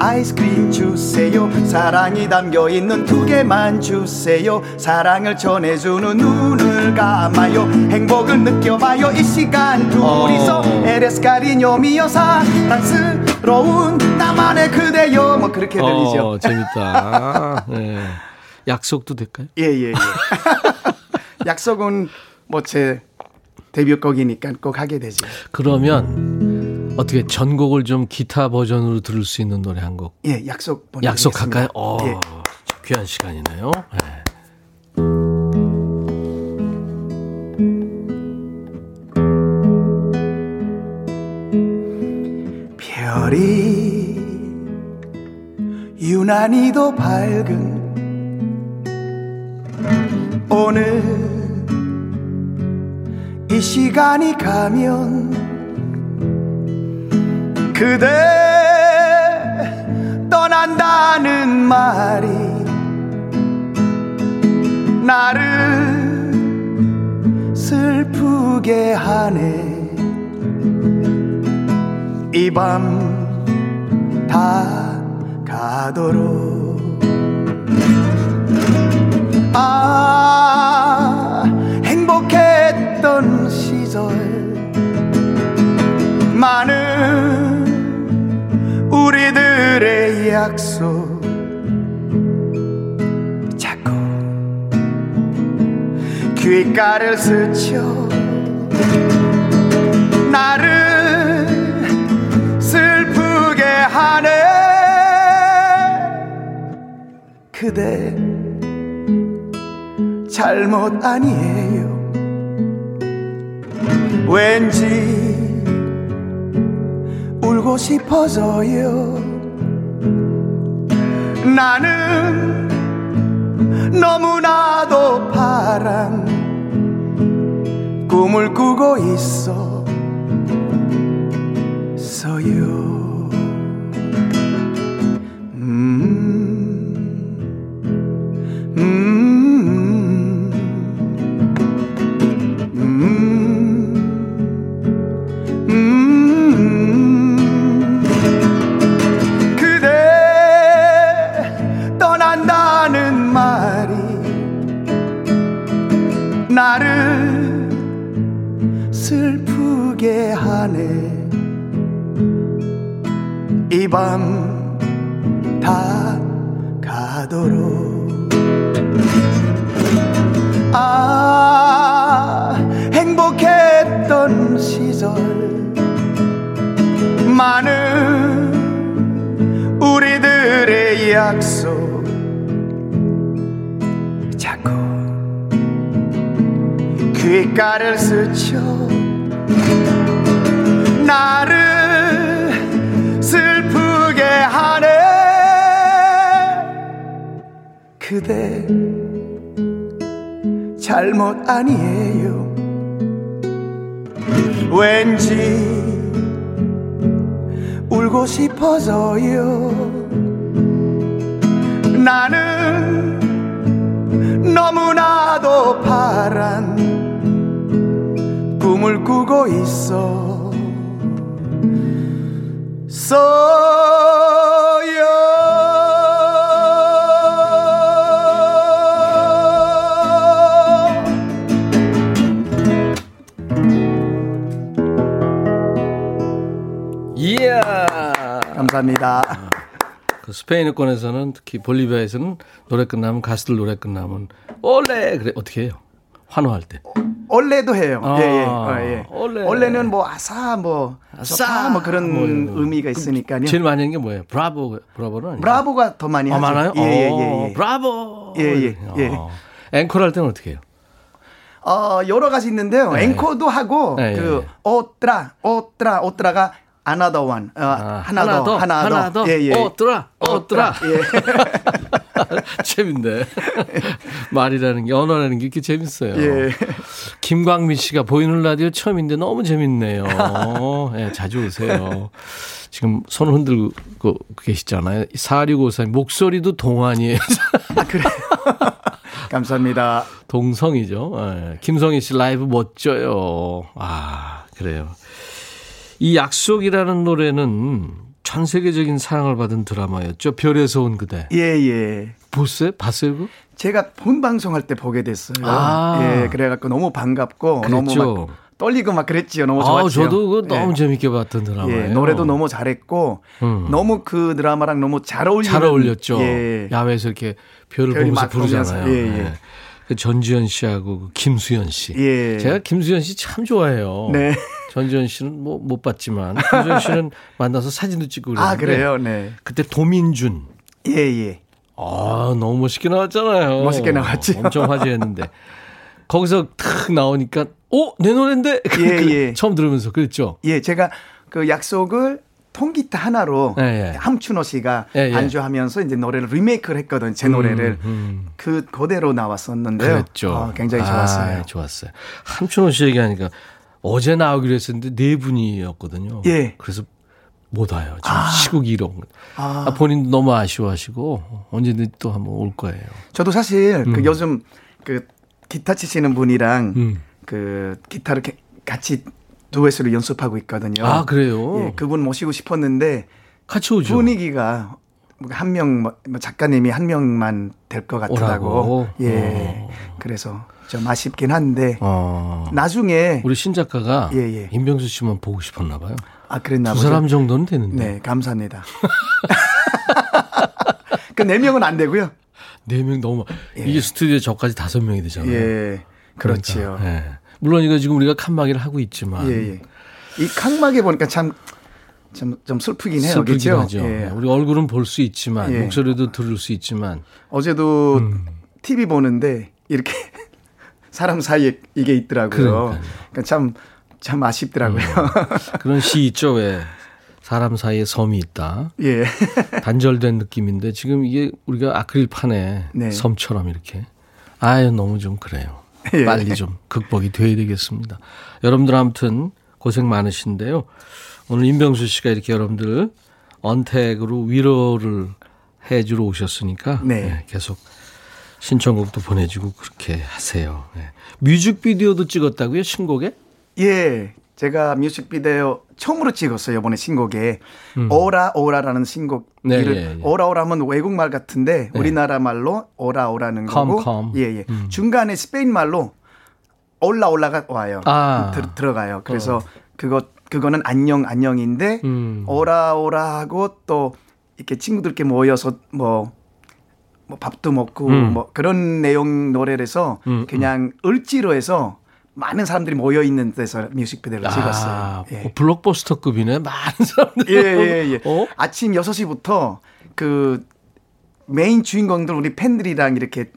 D: 아이스크림 주세요 사랑이 담겨 있는 두 개만 주세요 사랑을 전해주는 눈을 감아요 행복을 느껴봐요 이 시간 둘이서 어. 에레스 카리뇨 미어 사랑스러운 나만의 그대요 뭐 그렇게 들리죠
A: 어, 재밌다 *laughs* 네. 약속도 될까요?
D: 예예예 예, 예. *laughs* 약속은 뭐 제 데뷔곡이니까 꼭 하게 되죠
A: 그러면 어떻게 전곡을 좀 기타 버전으로 들을 수 있는 노래 한 곡?
D: 예, 약속
A: 약속할까요? 어, 예. 귀한 시간이네요. 네.
D: 별이 유난히도 밝은 오늘 이 시간이 가면 그대 떠난다는 말이 나를 슬프게 하네. 이 밤 다 가도록. 아 행복했던 시절. 많은 우리들의 약속. 자꾸 귓가를 스쳐 나를 슬프게 하네. 그대 잘못 아니에요. 왠지 울고 싶어져요. 나는 너무나도 파란 꿈을 꾸고 있어 서요 아니에요. 왠지 울고 싶어져요. 나는 너무나도 파란 꿈을 꾸고 있어. 있 감사합니다.
A: 그 스페인어권에서는 특히 볼리비아에서는 노래 끝나면 가수들 노래 끝나면 올레 그래 어떻게 해요? 환호할 때.
D: 원래도 해요. 아, 예, 예. 어, 예. 원래. 원래는 뭐 아사 뭐 아싸 뭐 그런 뭐, 뭐. 의미가 있으니까요.
A: 제일 많이 하는 게 뭐예요? 브라보 브라보는 아니에요?
D: 브라보가 더 많이
A: 아,
D: 하죠.
A: 많아요?
D: 예, 예, 예, 예.
A: 브라보.
D: 예, 예. 예.
A: 어. 앵콜 할 때는 어떻게 해요?
D: 어, 여러 가지 있는데요. 네. 앵콜도 하고 네, 그 오트라 오트라 오트라가 another one. 어, 아, 하나, 하나, 더, 하나,
A: 하나 더. 더. 예, 예. 오트라 오트라. 예. *laughs* 재밌네. *laughs* 말이라는 게, 언어라는 게 이렇게 재밌어요. 예. 김광민 씨가 보이는 라디오 처음인데 너무 재밌네요. *laughs* 예, 자주 오세요. 지금 손 흔들고 계시잖아요. 4654님, 목소리도 동안이에요.
D: 아, 그래요? 감사합니다.
A: 동성이죠. 예. 김성희 씨 라이브 멋져요. 아, 그래요. 이 약속이라는 노래는 전 세계적인 사랑을 받은 드라마였죠. 별에서 온 그대.
D: 예, 예.
A: 보세요? 봤어요, 그?
D: 제가 본 방송할 때 보게 됐어요. 아. 예, 그래갖고 너무 반갑고 그랬죠. 너무 막 떨리고 막 그랬지요. 너무 좋았죠. 아,
A: 저도 그 너무 예. 재밌게 봤던 드라마예요. 예,
D: 노래도 너무 잘했고 음. 너무 그 드라마랑 너무 잘 어울리는
A: 잘 어울렸죠. 예. 야외에서 이렇게 별을 보면서 부르잖아요. 예, 예. 네. 그 전지현 씨하고 그 김수현 씨. 예. 제가 김수현 씨 참 좋아해요. 네. 전지현 씨는 뭐 못 봤지만 김수현 씨는 *laughs* 만나서 사진도 찍고
D: 그랬는데. 아, 그래요? 네.
A: 그때 도민준.
D: 예, 예.
A: 아, 너무 멋있게 나왔잖아요.
D: 멋있게 나왔죠.
A: 엄청 화제였는데. *laughs* 거기서 탁 나오니까 어, 내 노래인데. 예, *laughs* 그 예. 처음 들으면서 그랬죠.
D: 예, 제가 그 약속을 통기타 하나로 예, 예. 함춘호 씨가 예, 예. 반주하면서 이제 노래를 리메이크를 했거든 제 노래를 음, 음. 그 그대로 나왔었는데요. 그랬죠. 어, 굉장히 좋았어요.
A: 아, 좋았어요. 함춘호 씨 얘기하니까 어제 나오기로 했었는데 네 분이었거든요. 예. 그래서 못 와요. 지금 아. 시국이 이런 거. 아. 아. 본인도 너무 아쉬워하시고 언제든 또 한번 올 거예요.
D: 저도 사실 그 음. 그 요즘 그 기타 치시는 분이랑 음. 그 기타를 같이 두엣으로 연습하고 있거든요.
A: 아 그래요?
D: 예, 그분 모시고 싶었는데
A: 같이 오죠.
D: 분위기가 한 명, 뭐 작가님이 한 명만 될 것 같더라고. 예. 어. 그래서 좀 아쉽긴 한데 어. 나중에
A: 우리 신 작가가 예, 예. 임병수 씨만 보고 싶었나 봐요.
D: 아 그랬나
A: 두 사람 정도는 되는데.
D: 네, 감사합니다. *laughs* 그 네 명은 안 되고요.
A: 네 명 너무 예. 이게 스튜디오에 저까지 다섯 명이 되잖아요.
D: 예. 그렇지요. 그러니까, 예.
A: 물론 이거 지금 우리가 칸막이를 하고 있지만 예, 예.
D: 이 칸막이 보니까 참 좀, 좀 슬프긴 해요. 슬프긴 그렇죠? 하죠.
A: 예. 우리 얼굴은 볼 수 있지만 예. 목소리도 들을 수 있지만
D: 어제도 음. TV 보는데 이렇게 사람 사이에 이게 있더라고요. 그러니까 참, 참 아쉽더라고요. 음.
A: 그런 시 있죠, 왜. 사람 사이에 섬이 있다. 예. *laughs* 단절된 느낌인데 지금 이게 우리가 아크릴판에 네. 섬처럼 이렇게. 아유, 너무 좀 그래요. 예. 빨리 좀 극복이 돼야 되겠습니다. 여러분들 아무튼 고생 많으신데요. 오늘 임병수 씨가 이렇게 여러분들 언택으로 위로를 해주러 오셨으니까 네. 네, 계속 신청곡도 보내주고 그렇게 하세요. 네. 뮤직비디오도 찍었다고요? 신곡에?
D: 예. 제가 뮤직비디오 처음으로 찍었어요. 이번에 신곡에. 음. 오라 오라라는 신곡. 네, 예, 예. 오라 오라면 외국말 같은데 네. 우리나라 말로 오라 오라는 거고.
A: come.
D: 예, 예. 음. 중간에 스페인 말로 올라 올라가 와요. 아. 들, 들어가요. 그래서 어. 그거 그거는 안녕 안녕인데 음. 오라 오라 하고 또 이렇게 친구들께 모여서 뭐 뭐 밥도 먹고 음. 뭐 그런 내용 노래를 해서 음, 음. 그냥 을지로 해서 많은 사람들이 모여 있는 데서 뮤직비디오를 아, 찍었어요.
A: 예. 뭐 블록버스터급이네. 많은 사람들이.
D: 예, 예, 예. 어? 아침 6시부터 그 메인 주인공들 우리 팬들이랑 이렇게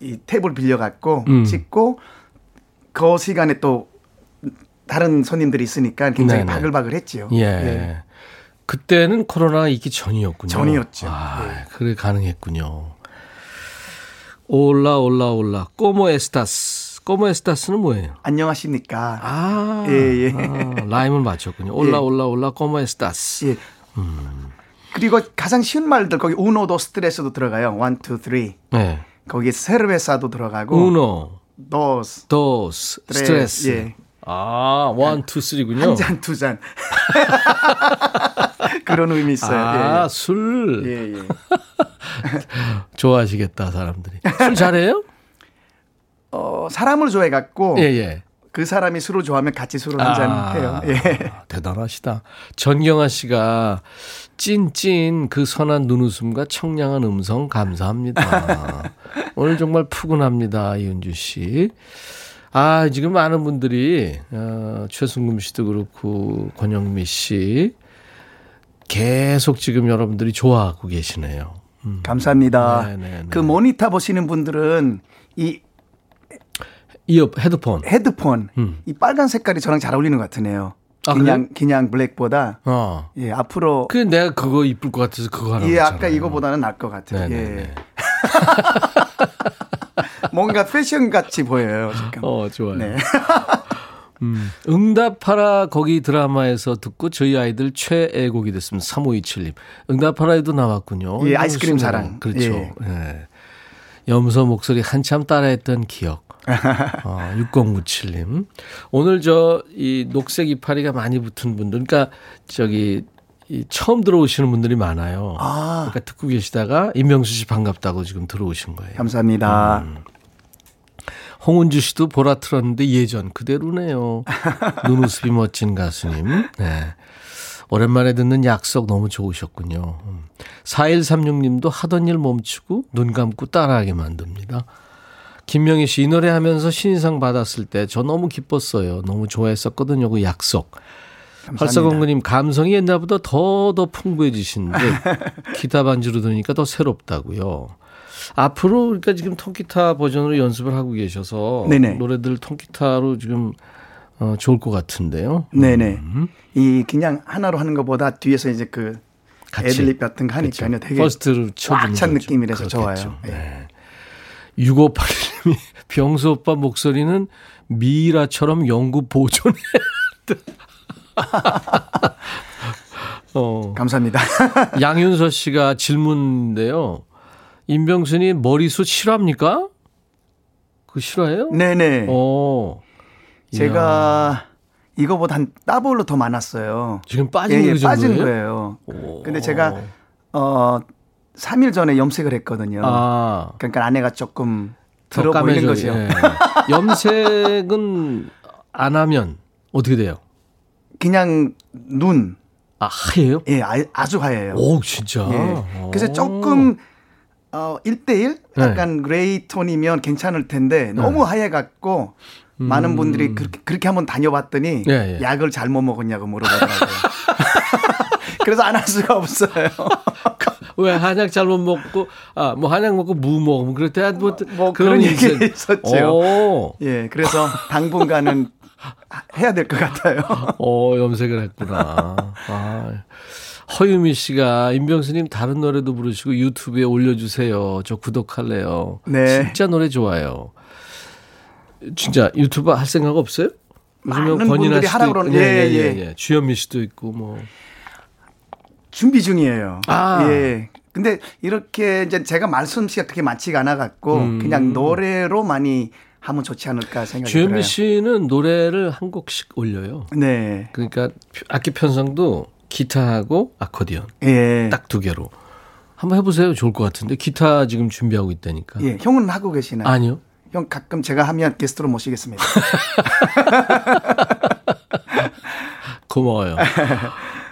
D: 이 탭을 빌려 갖고 음. 찍고 그 시간에 또 다른 손님들이 있으니까 굉장히 네네. 바글바글했죠.
A: 예. 예. 그때는 코로나가 있기 전이었군요.
D: 전이었죠.
A: 아, 예. 그래 가능했군요. hola hola hola cómo estás. cómo estás는 뭐예요?
D: 안녕하십니까.
A: 아, 예, 예. 아, 라임을 맞췄군요. hola 예. hola hola cómo estás. 예. 음.
D: 그리고 가장 쉬운 말들 거기 uno, dos, tres도 들어가요. one, two, three. 네. 거기 cerveza도 들어가고.
A: uno. dos. dos. tres. 예. 아, one, two, three군요.
D: 한 잔, 두 잔. *laughs* 그런 의미 있어요.
A: 아, 예, 예. 술. 예, 예. *laughs* 좋아하시겠다, 사람들이. 술 잘해요?
D: 어, 사람을 좋아해 갖고. 예, 예. 그 사람이 술을 좋아하면 같이 술을 한잔 아, 해요. 예.
A: 대단하시다. 전경아 씨가 찐찐 그 선한 눈웃음과 청량한 음성 감사합니다. *laughs* 오늘 정말 푸근합니다, 이은주 씨. 아, 지금 많은 분들이, 어, 최승금 씨도 그렇고, 권영미 씨, 계속 지금 여러분들이 좋아하고 계시네요.
D: 음. 감사합니다. 네네네. 네, 네. 그 모니터 보시는 분들은 이
A: 이어 헤드폰
D: 헤드폰 음. 이 빨간 색깔이 저랑 잘 어울리는 것 같으네요. 아, 그냥 그래? 그냥 블랙보다 어. 예 앞으로
A: 그 내가 그거 이쁠 것 같아서 그거 하나
D: 예 아까 이거보다는 나을 것 같아요. 네네네. 예. *laughs* 뭔가 패션 같이 보여요, 지금.
A: 어, 좋아요. 네. *laughs* 음, 응답하라 거기 드라마에서 듣고 저희 아이들 최애곡이 됐습니다. 3527님. 응답하라에도 나왔군요.
D: 예, 아이스크림 사랑.
A: 그렇죠. 예. 예. 염소 목소리 한참 따라했던 기억. *laughs* 어, 6097님. 오늘 저 이 녹색 이파리가 많이 붙은 분들, 그러니까 저기 이 처음 들어오시는 분들이 많아요. 아. 그러니까 듣고 계시다가 임명수 씨 반갑다고 지금 들어오신 거예요.
D: 감사합니다. 음.
A: 홍은주 씨도 보라 틀었는데 예전 그대로네요. *laughs* 눈웃음이 멋진 가수님. 네. 오랜만에 듣는 약속 너무 좋으셨군요. 4136님도 하던 일 멈추고 눈 감고 따라하게 만듭니다. 김명희 씨, 이 노래 하면서 신인상 받았을 때 저 너무 기뻤어요. 너무 좋아했었거든요. 그 약속. 활사공구님 감성이 옛날보다 더 더 풍부해지신 듯 *laughs* 기타 반주로 들으니까 더 새롭다고요. 앞으로 그러니까 지금 통기타 버전으로 연습을 하고 계셔서 네네. 노래들 통기타로 지금 어, 좋을 것 같은데요.
D: 네네. 음. 이 그냥 하나로 하는 것보다 뒤에서 이제 그 애드립 같은 거 하니까요. 그렇죠. 되게
A: first로
D: 쳐주는 느낌이라서 좋아요. 네.
A: 네. 6581님이 *laughs* 병수 오빠 목소리는 미라처럼 연구 보존해. *laughs*
D: 어. 감사합니다.
A: 양윤서 씨가 질문인데요. 임병순이 머리숱 실합니까? 그 실화예요?
D: 네네. 어. 제가 이거보다 한 따블로 더 많았어요.
A: 지금 빠진 예, 예,
D: 빠진 거예요. 오. 근데 제가 어 3일 전에 염색을 했거든요. 아. 그러니까 아내가 조금 들어 보이는 거죠. 예.
A: 염색은 안 하면 어떻게 돼요?
D: 그냥 눈.
A: 아, 하얘요?
D: 예, 아, 주 하얘요.
A: 오, 진짜?
D: 예. 그래서 조금 어, 1대1 약간 네. 그레이 톤이면 괜찮을 텐데 너무 네. 하얘 갖고 음. 많은 분들이 그렇게, 그렇게 한번 다녀봤더니 예, 예. 약을 잘못 먹었냐고 물어보더라고요. *laughs* 그래서 안 할 수가 없어요. *laughs*
A: 왜 한약 잘못 먹고 아 뭐 한약 먹고 무 먹으면 그럴 때뭐 뭐,
D: 뭐 그런 얘기 있었죠. 예, 그래서 당분간은 *laughs* 해야 될 것 같아요.
A: 어, 염색을 했구나. 아. 허유미 씨가 임병수님 다른 노래도 부르시고 유튜브에 올려주세요. 저 구독할래요. 네. 진짜 노래 좋아요. 진짜 유튜브 할 생각 없어요?
D: 요즘에 권인아 씨도 있고, 예, 예, 예, 예.
A: 주현미 씨도 있고 뭐
D: 준비 중이에요. 아. 예. 근데 이렇게 이제 제가 말씀씨가 그렇게 많지가 않아 갖고 음. 그냥 노래로 많이 하면 좋지 않을까 생각이
A: 들어요. 주현미 씨는 노래를 한 곡씩 올려요. 네. 그러니까 악기 편성도 기타하고 아코디언. 예. 딱 두 개로. 한번 해보세요. 좋을 것 같은데. 기타 지금 준비하고 있다니까.
D: 예. 형은 하고 계시나요?
A: 아니요.
D: 형 가끔 제가 하면 게스트로 모시겠습니다. *laughs*
A: 고마워요.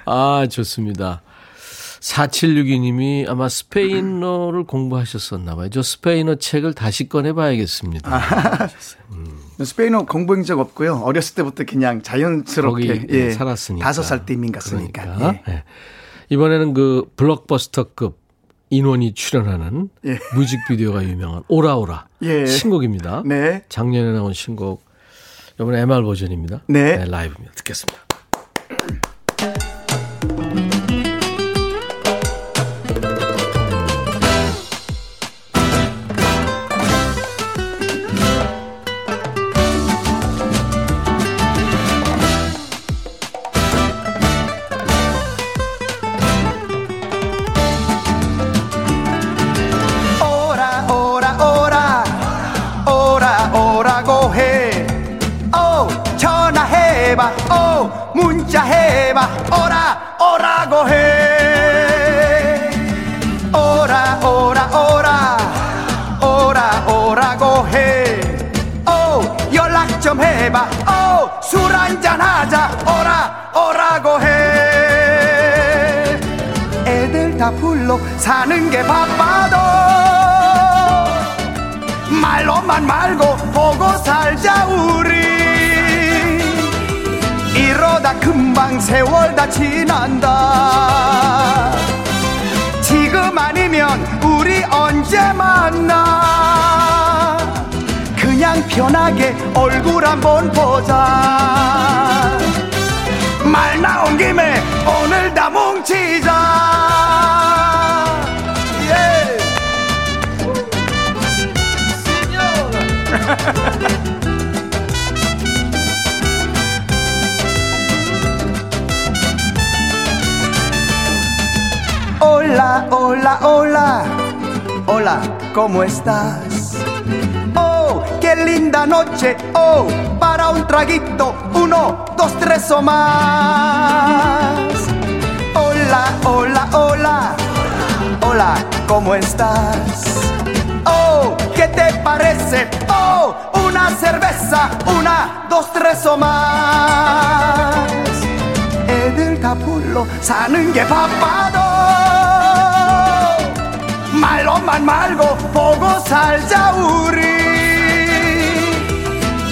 A: 아, 좋습니다. 4762님이 아마 스페인어를 공부하셨었나 봐요. 저 스페인어 책을 다시 꺼내봐야겠습니다. 아,
D: 음. 스페인어 공부한 적 없고요. 어렸을 때부터 그냥 자연스럽게 예, 예, 살았으니까. 다섯 살 때민 같으니까. 그러니까. 예. 예.
A: 이번에는 그 블록버스터급 인원이 출연하는 예. 뮤직비디오가 유명한 오라오라 예. 신곡입니다. 네. 작년에 나온 신곡 이번에 MR 버전입니다. 네. 네 라이브입니다. 듣겠습니다.
D: 다 불러 사는 게 바빠도 말로만 말고 보고 살자 우리. 이러다 금방 세월 다 지난다. 지금 아니면 우리 언제 만나? 그냥 편하게 얼굴 한번 보자. 말 나온 김에 오늘 다 뭉치자 Hola, hola, hola. Hola, ¿cómo estás? Oh, qué linda noche. Oh, para un traguito. Uno, dos, tres o más. Hola, hola, hola. Hola, ¿cómo estás? Oh, ¿qué te parece? Oh, una cerveza. Una, dos, tres o más. 애들 다 불러 사는 게 바빠도 말로만 말고 보고 살자 우리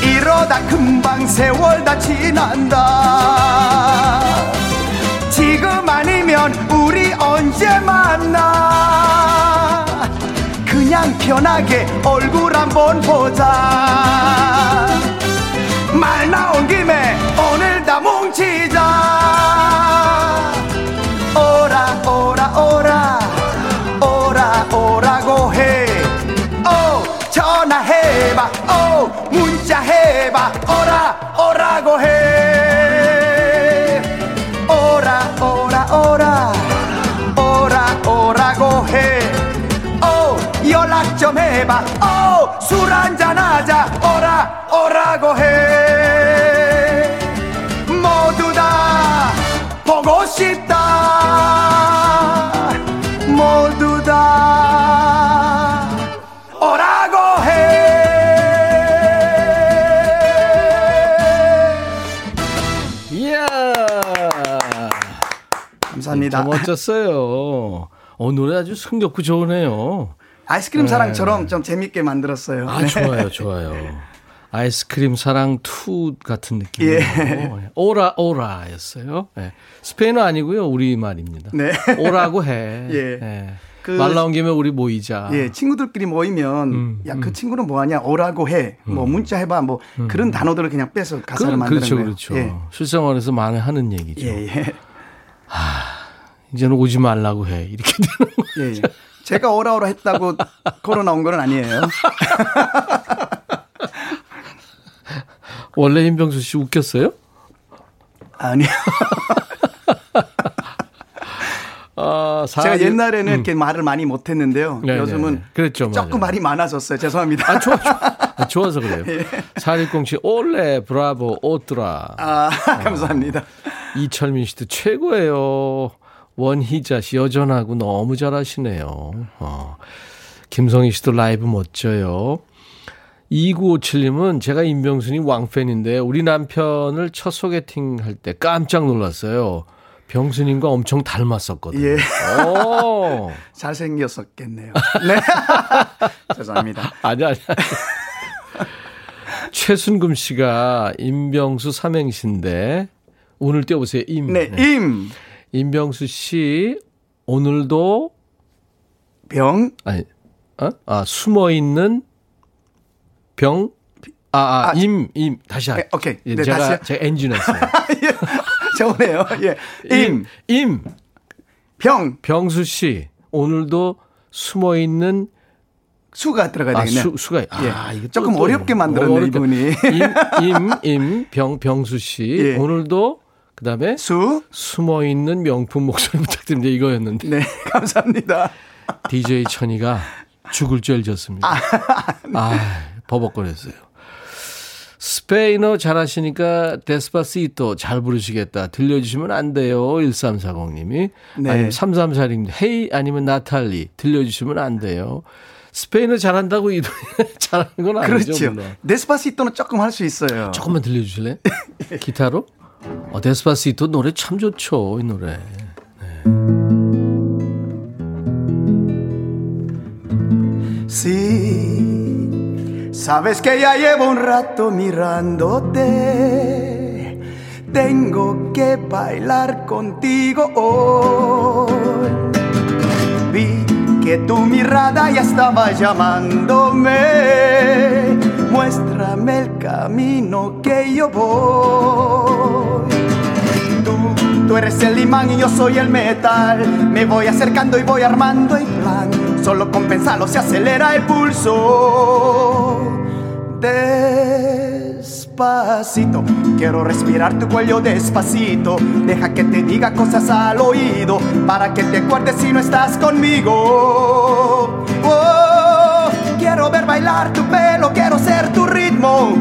D: 이러다 금방 세월 다 지난다 지금 아니면 우리 언제 만나 그냥 편하게 얼굴 한번 보자. 말 나온 김에 오늘 다 뭉치자. 오라 오라 오라 감사합니다
A: 더 멋졌어요. 어, 노래 아주 흥겹고 좋으네요.
D: 아이스크림 사랑처럼 좀 재밌게 만들었어요
A: 아,
D: 네.
A: 좋아요, 좋아요. 아이스크림 사랑 2 같은 느낌이에요.
D: 예.
A: 오라 오라였어요. 네. 스페인어 아니고요, 우리 말입니다.
D: 네.
A: 오라고 해. *laughs*
D: 예.
A: 네.
D: 그-
A: 말 나온 김에 우리 모이자.
D: 예, 친구들끼리 모이면
A: 음,
D: 야그 친구는 뭐하냐 오라고 해, 뭐 문자 해봐, 뭐 그런 단어들을 그냥 빼서 가사를
A: 그,
D: 만드는
A: 그렇죠,
D: 거예요.
A: 그렇죠.
D: 예,
A: 실생활에서 많이 하는 얘기죠.
D: 예, 예.
A: 이제는 오지 말라고 해. 이렇게 *laughs* 되는 거.
D: 예, 예. 제가 오라오라 했다고 코로나 온 건 아니에요. *laughs*
A: 원래 임병수 씨 웃겼어요?
D: 아니요. *laughs*
A: 아,
D: 제가 옛날에는 이렇게 말을 많이 못했는데요.
A: 네,
D: 요즘은
A: 네, 네. 그랬죠,
D: 조금. 말이 많아졌어요. 죄송합니다.
A: 아, 좋아, 좋아. 아, 좋아서 그래요.
D: 예.
A: 4107, 올레, 브라보, 오뚜라.
D: 아, 감사합니다.
A: 이철민 씨도 최고예요. 원희자 씨 여전하고 너무 잘하시네요. 어. 김성희 씨도 라이브 멋져요. 2957님은 제가 임병순이 왕팬인데 우리 남편을 첫 소개팅 할 때 깜짝 놀랐어요. 병순님과 엄청 닮았었거든요.
D: 예.
A: 오. *laughs*
D: 잘생겼었겠네요. 네. *laughs* 죄송합니다.
A: 아니, 아니. 아니. 최순금 씨가 임병수 삼행시인데 오늘 띄워보세요. 임.
D: 네, 임,
A: 임병수 씨 오늘도
D: 병,
A: 아니 어? 아 숨어 있는 병 아, 아,
D: 아,
A: 임, 임, 다시 할.
D: 네, 오케이.
A: 예,
D: 네,
A: 제가,
D: 다시요?
A: 제가 엔진 했어요.
D: 좋네요. 예. *laughs* 임,
A: 임,
D: 병,
A: 병수 씨, 오늘도 숨어 있는,
D: 수가 들어가야
A: 아,
D: 되겠네요.
A: 수, 수가, 아,
D: 예.
A: 이거
D: 조금
A: 또-
D: 어렵게 만들었네,
A: 어렵게.
D: 이분이.
A: 임, 임, 임, 병, 병수 씨, *laughs*
D: 예.
A: 오늘도, 그 다음에
D: 수,
A: 숨어 있는 명품 목소리 부탁드립니다. 이거였는데.
D: 네, *laughs* 감사합니다.
A: DJ 천이가 죽을 죄를 졌습니다. 아, 버벅거렸어요. 스페인어 잘하시니까 데스파시토 잘 부르시겠다. 들려주시면 안 돼요. 1340님이.
D: 네.
A: 아니면 3346님. 헤이 아니면 나탈리. 들려주시면 안 돼요. 스페인어 잘한다고 이 노래 *laughs* 잘하는 건 아니죠.
D: 그렇죠. 데스파시토는 조금 할 수 있어요.
A: 조금만 들려주실래요? *laughs* 기타로? 어, 데스파시토 노래 참 좋죠. 이 노래.
D: Sí, sabes que ya llevo un rato mirándote. Tengo que bailar contigo hoy. Vi que tu mirada ya estaba llamándome. Muéstrame el camino que yo voy. Tú, tú eres el imán y yo soy el metal. Me voy acercando y voy armando el plan. Solo con pensarlo se acelera el pulso. Despacito. Quiero respirar tu cuello despacito. Deja que te diga cosas al oído para que te acuerdes si no estás conmigo. Oh, quiero ver bailar tu pelo, quiero ser tu ritmo.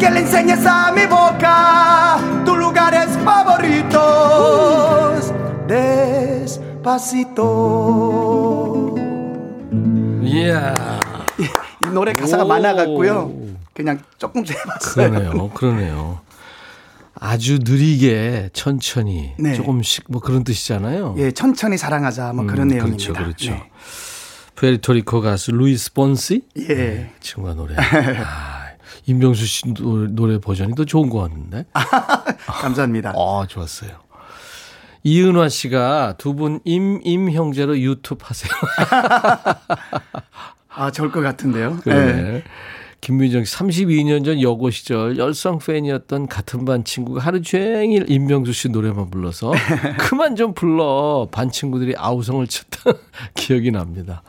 D: Que le enseñes a mi boca tus lugares favoritos. Despacito.
A: Yeah.
D: 이, 이 노래 가사가 많아갖고요. 그냥 조금 해봤어요.
A: 그러네요. 그러네요. 아주 느리게 천천히 네. 조금씩 뭐 그런 뜻이잖아요.
D: 예, 천천히 사랑하자 뭐 그런 음,
A: 내용입니다. 그렇죠, 그렇죠. 네. 푸에르토리코 가수 루이스 폰시
D: 예, 네,
A: 친구가 노래. *laughs* 아, 임병수 씨 노래 버전이 더 좋은 것 같은데. *laughs*
D: 감사합니다.
A: 아, 좋았어요. 이은화 씨가 두 분 임, 임 형제로 유튜브 하세요. *laughs*
D: 아, 좋을 것 같은데요.
A: 그래. 네. 김민정 씨 32년 전 여고 시절 열성 팬이었던 같은 반 친구가 하루 종일 임명수 씨 노래만 불러서 *laughs* 그만 좀 불러 반 친구들이 아우성을 쳤던 *laughs* 기억이 납니다.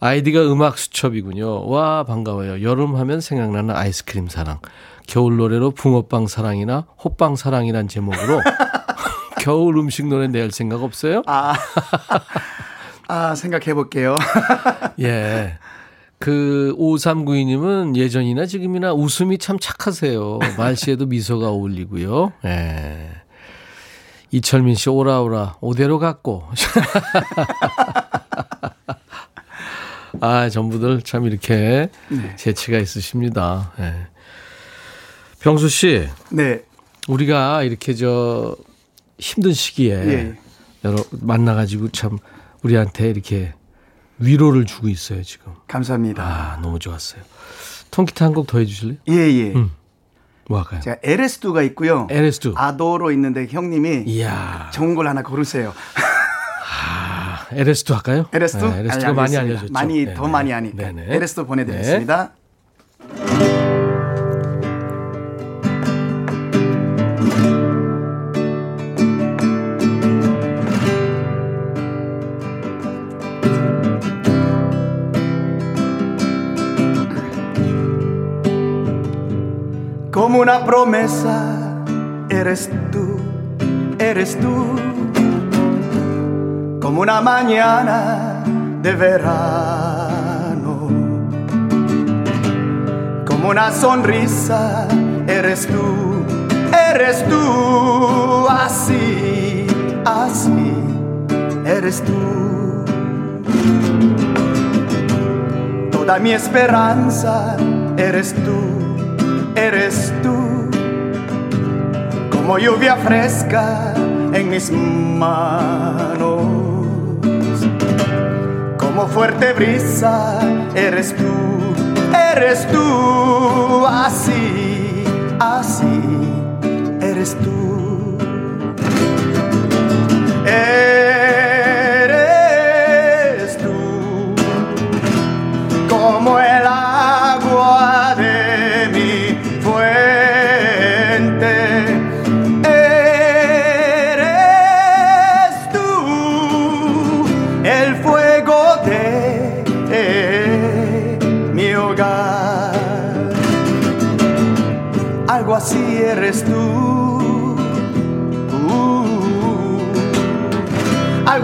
A: 아이디가 음악 수첩이군요. 와 반가워요. 여름 하면 생각나는 아이스크림 사랑. 겨울 노래로 붕어빵 사랑이나 호빵 사랑이란 제목으로 *laughs* 겨울 음식 노래 낼 생각 없어요?
D: 아, 아 생각해 볼게요.
A: 예. 그 5392님은 예전이나 지금이나 웃음이 참 착하세요. 말씨에도 미소가 어울리고요. 예. 이철민 씨 오라오라 오대로 갔고. *laughs* 아, 전부들 참 이렇게 네. 재치가 있으십니다. 예. 병수 씨.
D: 네.
A: 우리가 이렇게 저 힘든 시기에 예. 여러 만나 가지고 참 우리한테 이렇게 위로를 주고 있어요, 지금.
D: 감사합니다.
A: 아, 너무 좋았어요. 통기타 한 곡 더 해주실래요?
D: 예, 예. 음.
A: 뭐 할까요?
D: 제가 LS2가 있고요.
A: LS2.
D: 아도로 있는데 형님이
A: 이야.
D: 좋은 걸 하나 고르세요.
A: 아, LS2 할까요?
D: LS2?
A: 네, LS2가 많이 알려줬죠.
D: 많이, 네네. 더 많이 하니까. 네네. LS2 보내드리겠습니다. 네. Una promesa, eres tú, eres tú, como una mañana de verano, como una sonrisa, eres tú, eres tú, así, así, eres tú. Toda mi esperanza, eres tú eres tú, como lluvia fresca en mis manos, como fuerte brisa, eres tú, eres tú, así, así, eres tú.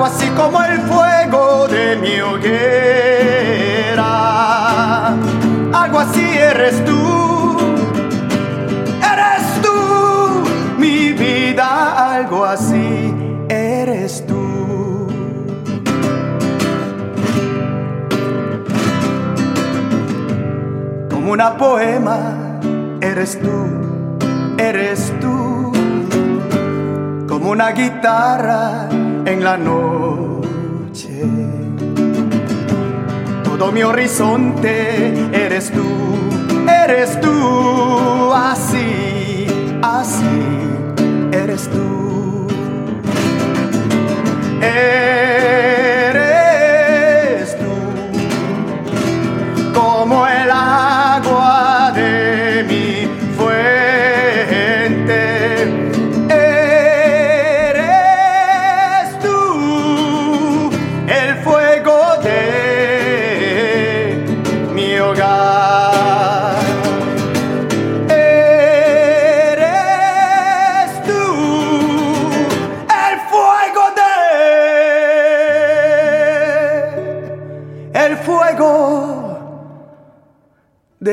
D: Así como el fuego de mi hoguera. Algo así eres tú. Eres tú, mi vida. Algo así eres tú. Como una poema eres tú eres tú, como una guitarra en la noche. Todo mi horizonte eres tú, eres tú, así, así, eres tú. Eres tú, como el agua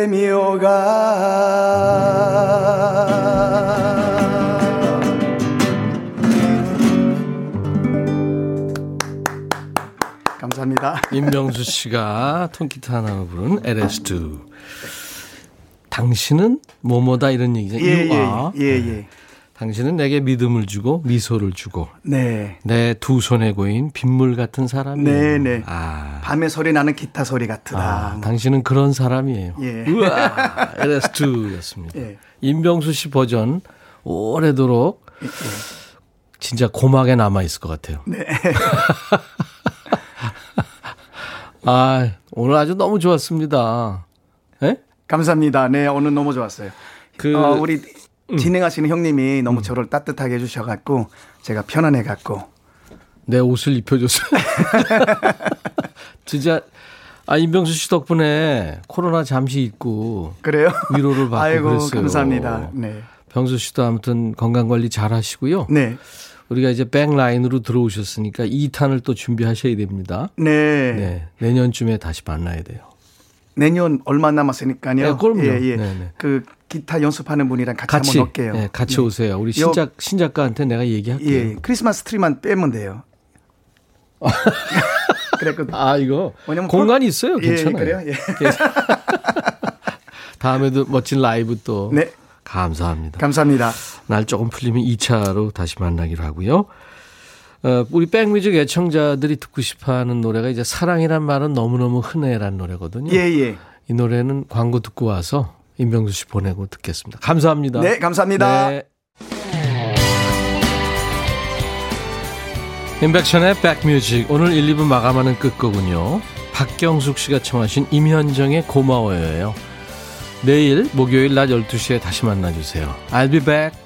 D: mi hogar. 감사합니다.
A: 임명수 씨가 통기타 하나 부른 LS2. 당신은 뭐뭐다 이런 얘기죠.
D: 예, 예, 예, 예.
A: 당신은 내게 믿음을 주고 미소를 주고
D: 네.
A: 내 두 손에 고인 빗물 같은 사람이에요.
D: 네, 네. 아. 밤에 소리 나는 기타 소리 같으다. 아,
A: 당신은 그런 사람이에요.
D: 예.
A: 우와, LS2였습니다. 예. 임병수 씨 버전 오래도록 예. 진짜 고막에 남아 있을 것 같아요.
D: 네. *laughs*
A: 아, 오늘 아주 너무 좋았습니다. 네?
D: 감사합니다. 네, 오늘 너무 좋았어요. 그, 어, 우리 음. 진행하시는 형님이 너무 음. 저를 따뜻하게 해주셔갖고, 제가 편안해갖고.
A: 내 옷을 입혀줬어요. *laughs* 진짜, 아, 임병수 씨 덕분에 코로나 잠시 잊고.
D: 그래요?
A: 위로를 받고
D: 아이고,
A: 그랬어요.
D: 감사합니다. 네.
A: 병수 씨도 아무튼 건강 관리 잘 하시고요.
D: 네.
A: 우리가 이제 백라인으로 들어오셨으니까 2탄을 또 준비하셔야 됩니다.
D: 네.
A: 네. 내년쯤에 다시 만나야 돼요.
D: 내년 얼마 남았으니까요. 네,
A: 그럼요.
D: 예, 예. 네네. 그 기타 연습하는 분이랑 같이, 같이 한번 올게요.
A: 네, 같이 네. 오세요. 우리 신작 신작가한테 내가 얘기할게요. 예,
D: 크리스마스 트리만 빼면 돼요. *laughs*
A: 그랬거든. 아 이거 공간이 있어요. 예, 괜찮아요.
D: 예, 그래요. 예. *laughs*
A: 다음에도 멋진 라이브 또
D: 네.
A: 감사합니다.
D: 감사합니다.
A: 날 조금 풀리면 2차로 다시 만나기로 하고요. 어, 우리 백뮤직 애청자들이 듣고 싶어 하는 노래가 이제 사랑이란 말은 너무너무 흔해란 노래거든요.
D: 예, 예.
A: 이 노래는 광고 듣고 와서 임병수 씨 보내고 듣겠습니다. 감사합니다.
D: 네, 감사합니다. 네.
A: 인백션의 백뮤직 오늘 1, 2부 마감하는 끝거군요. 박경숙 씨가 청하신 임현정의 고마워요예요. 내일 목요일 낮 12시에 다시 만나주세요. I'll be back.